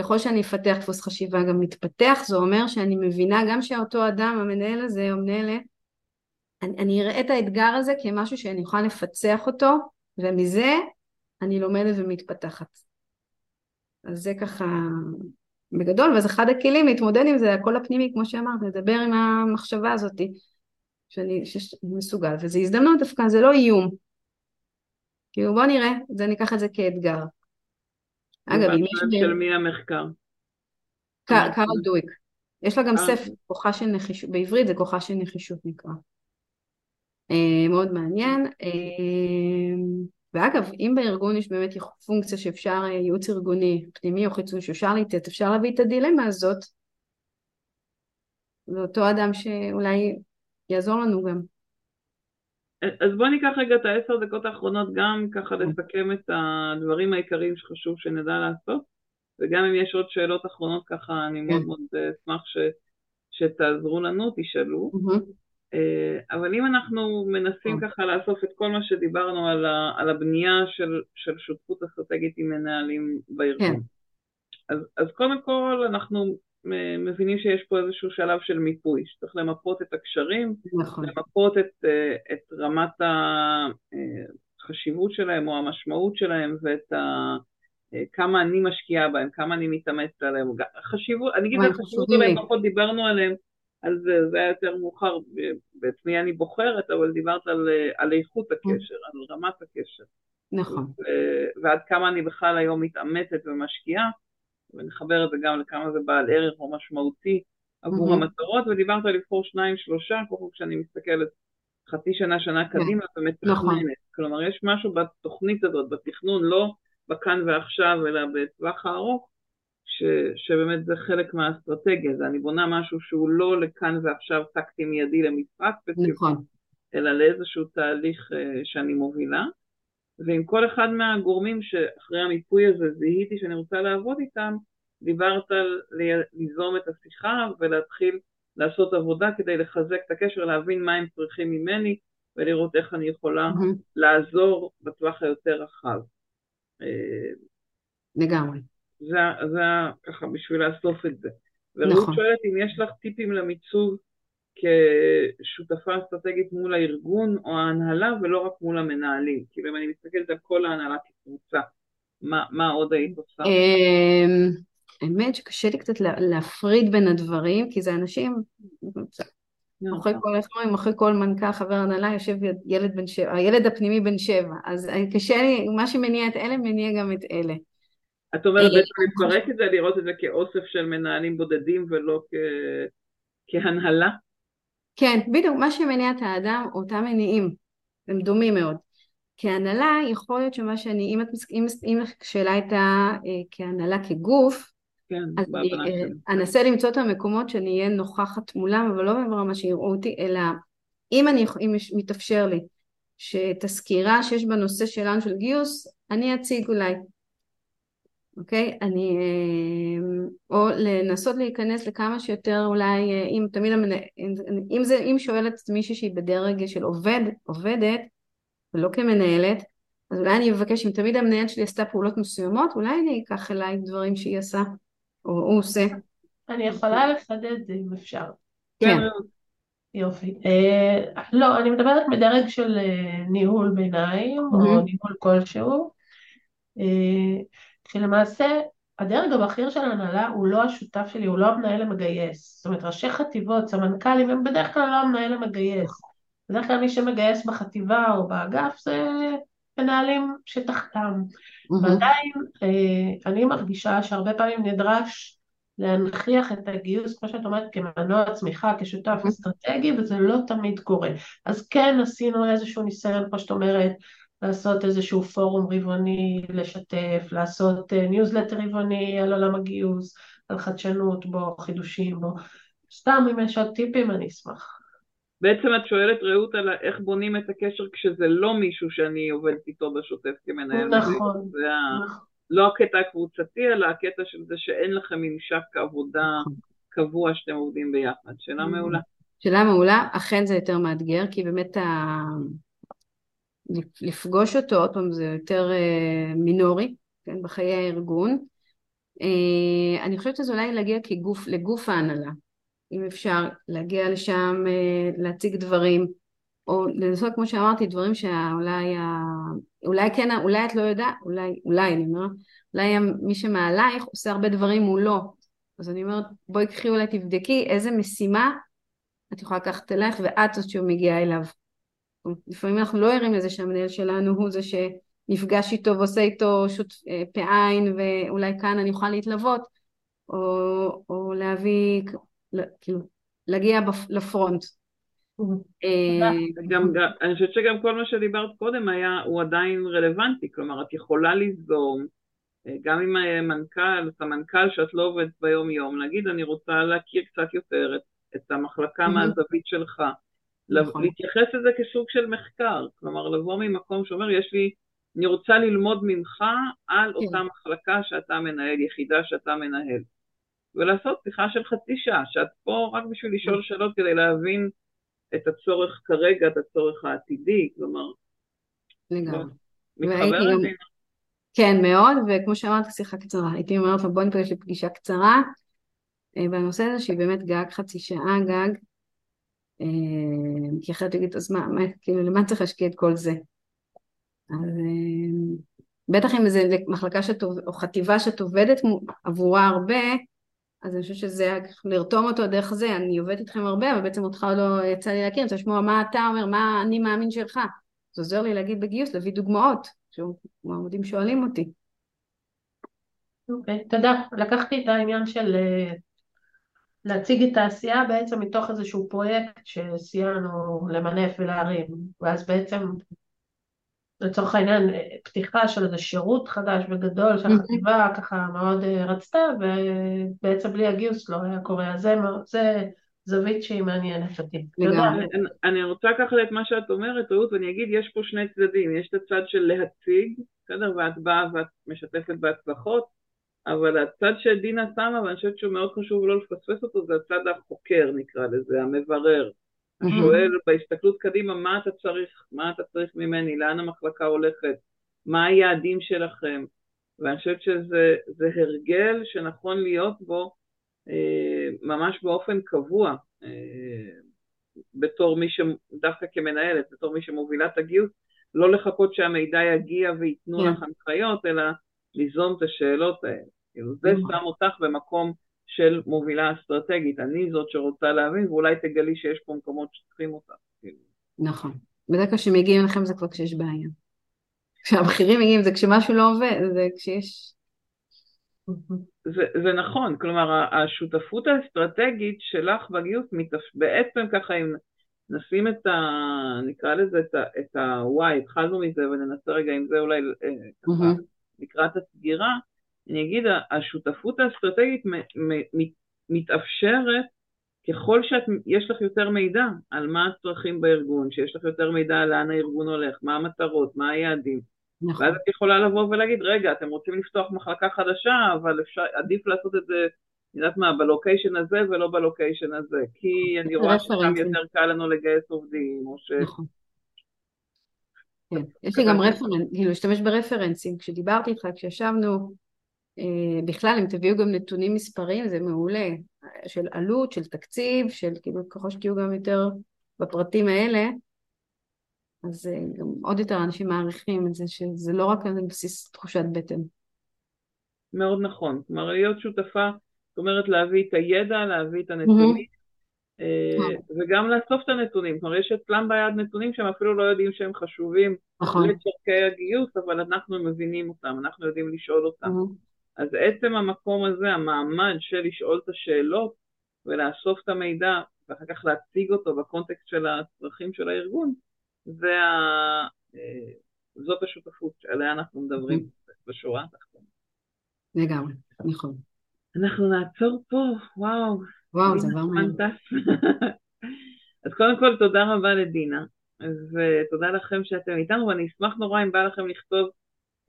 ככל שאני אפתח דפוס חשיבה גם מתפתח, זה אומר שאני מבינה גם שאותו אדם, המנהל הזה או מנהלת, אני, אני אראה את האתגר הזה כמשהו שאני יכולה לפצח אותו, ומזה אני לומדת ומתפתחת. אז זה ככה בגדול, ואז אחד הכלים להתמודד עם זה, הקול הפנימי, כמו שאמרת, לדבר עם המחשבה הזאת, שאני, שאני מסוגל, וזו הזדמנות דווקא, זה לא איום. כאילו בוא נראה, זה ניקח את זה כאתגר. אגב, אם יש... של מי המחקר? קארל דויק. יש לה גם אה. ספר, כוחה של נחישות, בעברית זה כוחה של נחישות נקרא. אה, מאוד מעניין. ואגב, אם בארגון יש באמת פונקציה שאפשר, אה, ייעוץ ארגוני, פנימי או חיצוני, שאפשר לתת, אפשר להביא את הדילמה הזאת לאותו אדם שאולי יעזור לנו גם. אז בואי ניקח רגע את העשר דקות האחרונות גם ככה כן. לסכם את הדברים העיקריים שחשוב שנדע לעשות, וגם אם יש עוד שאלות אחרונות ככה, אני מאוד מאוד אה, אשמח ש, שתעזרו לנו, תשאלו. מהמם. אה, אבל אם אנחנו מנסים כן. ככה לאסוף את כל מה שדיברנו על, ה, על הבנייה של, של שותפות אסטרטגית עם מנהלים בארגון. כן. אז, אז קודם כל אנחנו אה, מבינים שיש פה איזשהו שלב של מיפוי, שצריך למפות את הקשרים, נכון. למפות את, אה, את רמת החשיבות שלהם או המשמעות שלהם ואת ה... אה, כמה אני משקיעה בהם, כמה אני מתאמצת עליהם. חשיבות, אני אגיד על חשיבות חשובים עליהם, לי. פחות דיברנו עליהם, על זה, זה היה יותר מאוחר את מי אני בוחרת, אבל דיברת על, אה, על איכות הקשר, על רמת הקשר, נכון. ו- ועד כמה אני בכלל היום מתאמצת ומשקיעה, ונחבר את זה גם לכמה זה בעל ערך או משמעותי עבור מהמם. המטרות, ודיברת על לבחור שניים, שלושה, פעם כשאני מסתכלת חצי שנה, שנה כן. קדימה ומתכננת. נכון. כלומר, יש משהו בתוכנית הזאת, בתכנון, לא בכאן ועכשיו, אלא בטווח הארוך, ש, שבאמת זה חלק מהאסטרטגיה, זה אני בונה משהו שהוא לא לכאן ועכשיו טקטי מיידי למשחק ספציפי, נכון. אלא לאיזשהו תהליך אה, שאני מובילה. ועם כל אחד מהגורמים שאחרי המיפוי הזה זיהיתי שאני רוצה לעבוד איתם, דיברת על ליזום את השיחה ולהתחיל לעשות עבודה כדי לחזק את הקשר, להבין מה הם צריכים ממני ולראות איך אני יכולה מהמם. לעזור בטווח היותר רחב. אה, לגמרי. זה, זה ככה בשביל לאסוף את זה. נכון. שואלת אם יש לך טיפים למיצוב כשותפה אסטרטגית מול הארגון או ההנהלה ולא רק מול המנהלים. כאילו אם אני מסתכלת על כל ההנהלה כקבוצה, מה, מה עוד היית עושה? אמ, האמת שקשה לי קצת לה- להפריד בין הדברים, כי זה אנשים, אחרי כל, אומרים, אחרי כל מנכ"ל חבר הנהלה יושב ילד בן שבע, הילד הפנימי בן שבע, אז קשה לי, מה שמניע את אלה מניע גם את אלה. את אומרת אה, בעצם לפרק את זה, לראות את זה כאוסף של מנהלים בודדים ולא כ... כהנהלה? כן, בדיוק, מה שמניע את האדם, אותם מניעים, הם דומים מאוד. כהנהלה, יכול להיות שמה שאני, אם, את, אם, אם השאלה הייתה אה, כהנהלה כגוף, כן, אז אני אה, שלי. אנסה למצוא את המקומות שאני אהיה נוכחת מולם, אבל לא ברמה שיראו אותי, אלא אם, אני, אם מתאפשר לי שאת הסקירה שיש בנושא שלנו של גיוס, אני אציג אולי, אוקיי? אני, אה, או לנסות להיכנס לכמה שיותר אולי, אה, אם תמיד, המנה, אם, זה, אם שואלת מישהי שהיא בדרג של עובד, עובדת, ולא כמנהלת, אז אולי אני אבקש, אם תמיד המנהלת שלי עשתה פעולות מסוימות, אולי אני אקח אליי דברים שהיא עשה, או הוא עושה. אני יכולה לחדד אם אפשר. כן. יופי. אה, לא, אני מדברת מדרג של אה, ניהול ביניים, או מהמם. ניהול כלשהו, אה, שלמעשה הדרג הבכיר של ההנהלה הוא לא השותף שלי, הוא לא המנהל המגייס. זאת אומרת, ראשי חטיבות, סמנכ"לים, הם בדרך כלל לא המנהל המגייס. בדרך כלל מי שמגייס בחטיבה או באגף זה מנהלים שתחתם. ועדיין אה, אני מרגישה שהרבה פעמים נדרש להנכיח את הגיוס, כמו שאת אומרת, כמנוע צמיחה, כשותף אסטרטגי, וזה לא תמיד קורה. אז כן עשינו איזשהו ניסיון, כמו שאת אומרת, לעשות איזשהו פורום רבעוני, לשתף, לעשות ניוזלטר רבעוני על עולם הגיוס, על חדשנות בו, חידושים בו. סתם אם יש עוד טיפים אני אשמח. בעצם את שואלת רעות על איך בונים את הקשר כשזה לא מישהו שאני עובדת איתו בשוטף כמנהל. נכון. זה נכון. לא הקטע הקבוצתי, אלא הקטע של זה שאין לכם ממשק עבודה. קבוע שאתם עובדים ביחד. שאלה מעולה. שאלה מעולה, אכן זה יותר מאתגר, כי באמת ה... לפגוש אותו, עוד פעם זה יותר אה, מינורי, כן, בחיי הארגון. אה, אני חושבת שזה אולי להגיע כגוף, לגוף ההנהלה, אם אפשר להגיע לשם, אה, להציג דברים, או לנסות, כמו שאמרתי, דברים שאולי, אולי כן, אולי את לא יודעת, אולי, אולי, אני אומרת, אולי מי שמעלייך עושה הרבה דברים מולו. אז אני אומרת, בואי קחי אולי תבדקי איזה משימה את יכולה לקחת אלייך ואת זאת שמגיעה אליו. לפעמים אנחנו לא ערים לזה שהמנהל שלנו הוא זה שנפגש איתו ועושה איתו שוט אה, פעין ואולי כאן אני אוכל להתלוות או, או להביא, כאילו, להגיע לפרונט. אה, גם, אני חושבת שגם כל מה שדיברת קודם היה, הוא עדיין רלוונטי, כלומר את יכולה ליזום אה, גם עם המנכ"ל, סמנכ"ל שאת לא עובדת ביום יום, להגיד אני רוצה להכיר קצת יותר את, את המחלקה מהזווית שלך, נכון. להתייחס לזה כסוג של מחקר, כלומר לבוא ממקום שאומר יש לי, אני רוצה ללמוד ממך על כן. אותה מחלקה שאתה מנהל, יחידה שאתה מנהל, ולעשות שיחה של חצי שעה, שאת פה רק בשביל לשאול נכון. שאלות כדי להבין את הצורך כרגע, את הצורך העתידי, כלומר, לגמרי. מתחברת גם... כן, מאוד, וכמו שאמרת, שיחה קצרה. הייתי אומרת לו, בוא נפגש לפגישה קצרה אה, בנושא הזה, שהיא באמת גג חצי שעה, גג, אה, כי אחרת תגיד, אז מה, מה, כאילו, למה צריך להשקיע את כל זה? אז אה, בטח אם זה מחלקה שאת, או חטיבה שאת עובדת עבורה הרבה, אז אני חושבת שזה לרתום אותו דרך זה, אני עובדת איתכם הרבה, אבל בעצם אותך לא יצא לי להכיר, אני רוצה לשמוע מה אתה אומר, מה אני מאמין שלך. זה עוזר לי להגיד בגיוס, להביא דוגמאות, כשמועמדים שואלים אותי. אוקיי, okay, תודה. לקחתי את העניין של אה, להציג את העשייה בעצם מתוך איזשהו פרויקט שסייענו למנף ולהרים, ואז בעצם לצורך העניין פתיחה של איזה שירות חדש וגדול שהחטיבה ככה מאוד אה, רצתה ובעצם בלי הגיוס לא היה קורה, אז זה, זה זווית שהיא מעניינת אותי. אני רוצה ככה את מה שאת אומרת, רעות, ואני אגיד, יש פה שני צדדים, יש את הצד של להציג, בסדר, ואת באה ואת משתפת בהצלחות, אבל הצד שדינה שמה, ואני חושבת שהוא מאוד חשוב לא לפספס אותו, זה הצד החוקר נקרא לזה, המברר. שואל בהסתכלות קדימה, מה אתה צריך, מה אתה צריך ממני, לאן המחלקה הולכת, מה היעדים שלכם, ואני חושבת שזה הרגל שנכון להיות בו אה, ממש באופן קבוע, אה, בתור מי ש... דווקא כמנהלת, בתור מי שמובילה את הגיוס, לא לחכות שהמידע יגיע וייתנו yeah. כן. לך הנחיות, אלא ליזום את השאלות האלה. כאילו זה נכון. שם אותך במקום של מובילה אסטרטגית, אני זאת שרוצה להבין, ואולי תגלי שיש פה מקומות שצריכים אותך. כאילו. נכון. בדרך כלל כשמגיעים אליכם זה כבר כשיש בעיה. כשהבכירים מגיעים זה כשמשהו לא עובד, זה כשיש... זה, זה נכון, כלומר השותפות האסטרטגית שלך בגיוס מתאפ... בעצם ככה אם נשים את ה... נקרא לזה את ה... את ה-Y, התחלנו מזה וננסה רגע עם זה אולי ככה לקראת הסגירה, אני אגיד, השותפות האסטרטגית מתאפשרת ככל שיש לך יותר מידע על מה הצרכים בארגון, שיש לך יותר מידע על לאן הארגון הולך, מה המטרות, מה היעדים. נכון. ואז את יכולה לבוא ולהגיד, רגע, אתם רוצים לפתוח מחלקה חדשה, אבל אפשר, עדיף לעשות את זה, אני יודעת מה, בלוקיישן הזה ולא בלוקיישן הזה, כי אני רואה ששם יותר קל לנו לגייס עובדים, או ש... נכון. כן, יש לי גם רפרנס, כאילו, להשתמש ברפרנסים. כשדיברתי איתך, כשישבנו, אה, בכלל, אם תביאו גם נתונים מספריים, זה מעולה. של עלות, של תקציב, של כאילו, ככל שתהיו גם יותר בפרטים האלה, אז אה, גם עוד יותר אנשים מעריכים את זה, שזה לא רק על בסיס תחושת בטן. מאוד נכון. כלומר, להיות שותפה, זאת אומרת להביא את הידע, להביא את הנתונים, אה, וגם לאסוף את הנתונים. כלומר, יש אצלם ביד נתונים שהם אפילו לא יודעים שהם חשובים נכון. לצורכי הגיוס, אבל אנחנו מבינים אותם, אנחנו יודעים לשאול אותם. אז עצם המקום הזה, המעמד של לשאול את השאלות ולאסוף את המידע ואחר כך להציג אותו בקונטקסט של הצרכים של הארגון, זה ה... אה, זאת השותפות שעליה אנחנו מדברים בשורה התחתונה. לגמרי, נכון. אנחנו נעצור פה, וואו. וואו, זה כבר מעניין. אז קודם כל תודה רבה לדינה, ותודה לכם שאתם איתנו, ואני אשמח נורא אם בא לכם לכתוב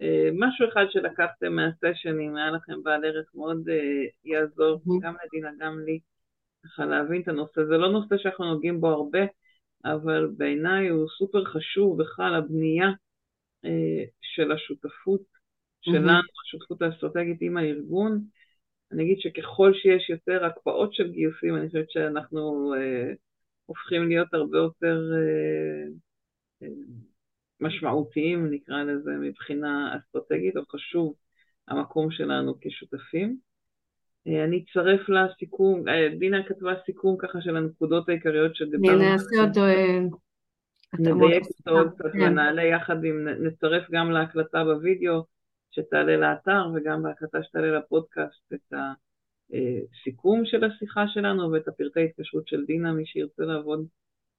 אה, משהו אחד שלקחתם מהסשן, אם היה לכם בעל ערך מאוד אה, יעזור, mm-hmm. גם לדינה, גם לי, ככה להבין את הנושא. זה לא נושא שאנחנו נוגעים בו הרבה, אבל בעיניי הוא סופר חשוב בכלל, הבנייה אה, של השותפות שלנו, mm-hmm. השותפות האסטרטגית עם הארגון. אני אגיד שככל שיש יותר הקפאות של גיוסים, אני חושבת שאנחנו אה, הופכים להיות הרבה יותר אה, אה, משמעותיים, נקרא לזה, מבחינה אסטרטגית, או חשוב המקום שלנו כשותפים. אה, אני אצרף לסיכום, אה, דינה כתבה סיכום ככה של הנקודות העיקריות שדיברנו. אני נעשה אותו... אה, נדייק אותו עוד קצת כן. ונעלה יחד עם, נצרף גם להקלטה בווידאו שתעלה לאתר וגם בהקלטה שתעלה לפודקאסט את הסיכום של השיחה שלנו ואת הפרטי התקשרות של דינה, מי שירצה לעבוד,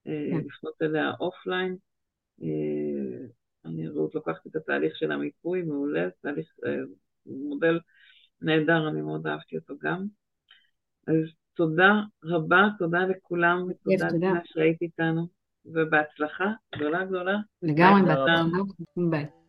כן. לפנות אליה offline. אני רעות לוקחת את התהליך של המיפוי, מעולה, תהליך, מודל נהדר, אני מאוד אהבתי אותו גם. אז תודה רבה, תודה לכולם, ותודה למה שהיית איתנו, ובהצלחה גדולה גדולה. לגמרי בהצלחה. ביי.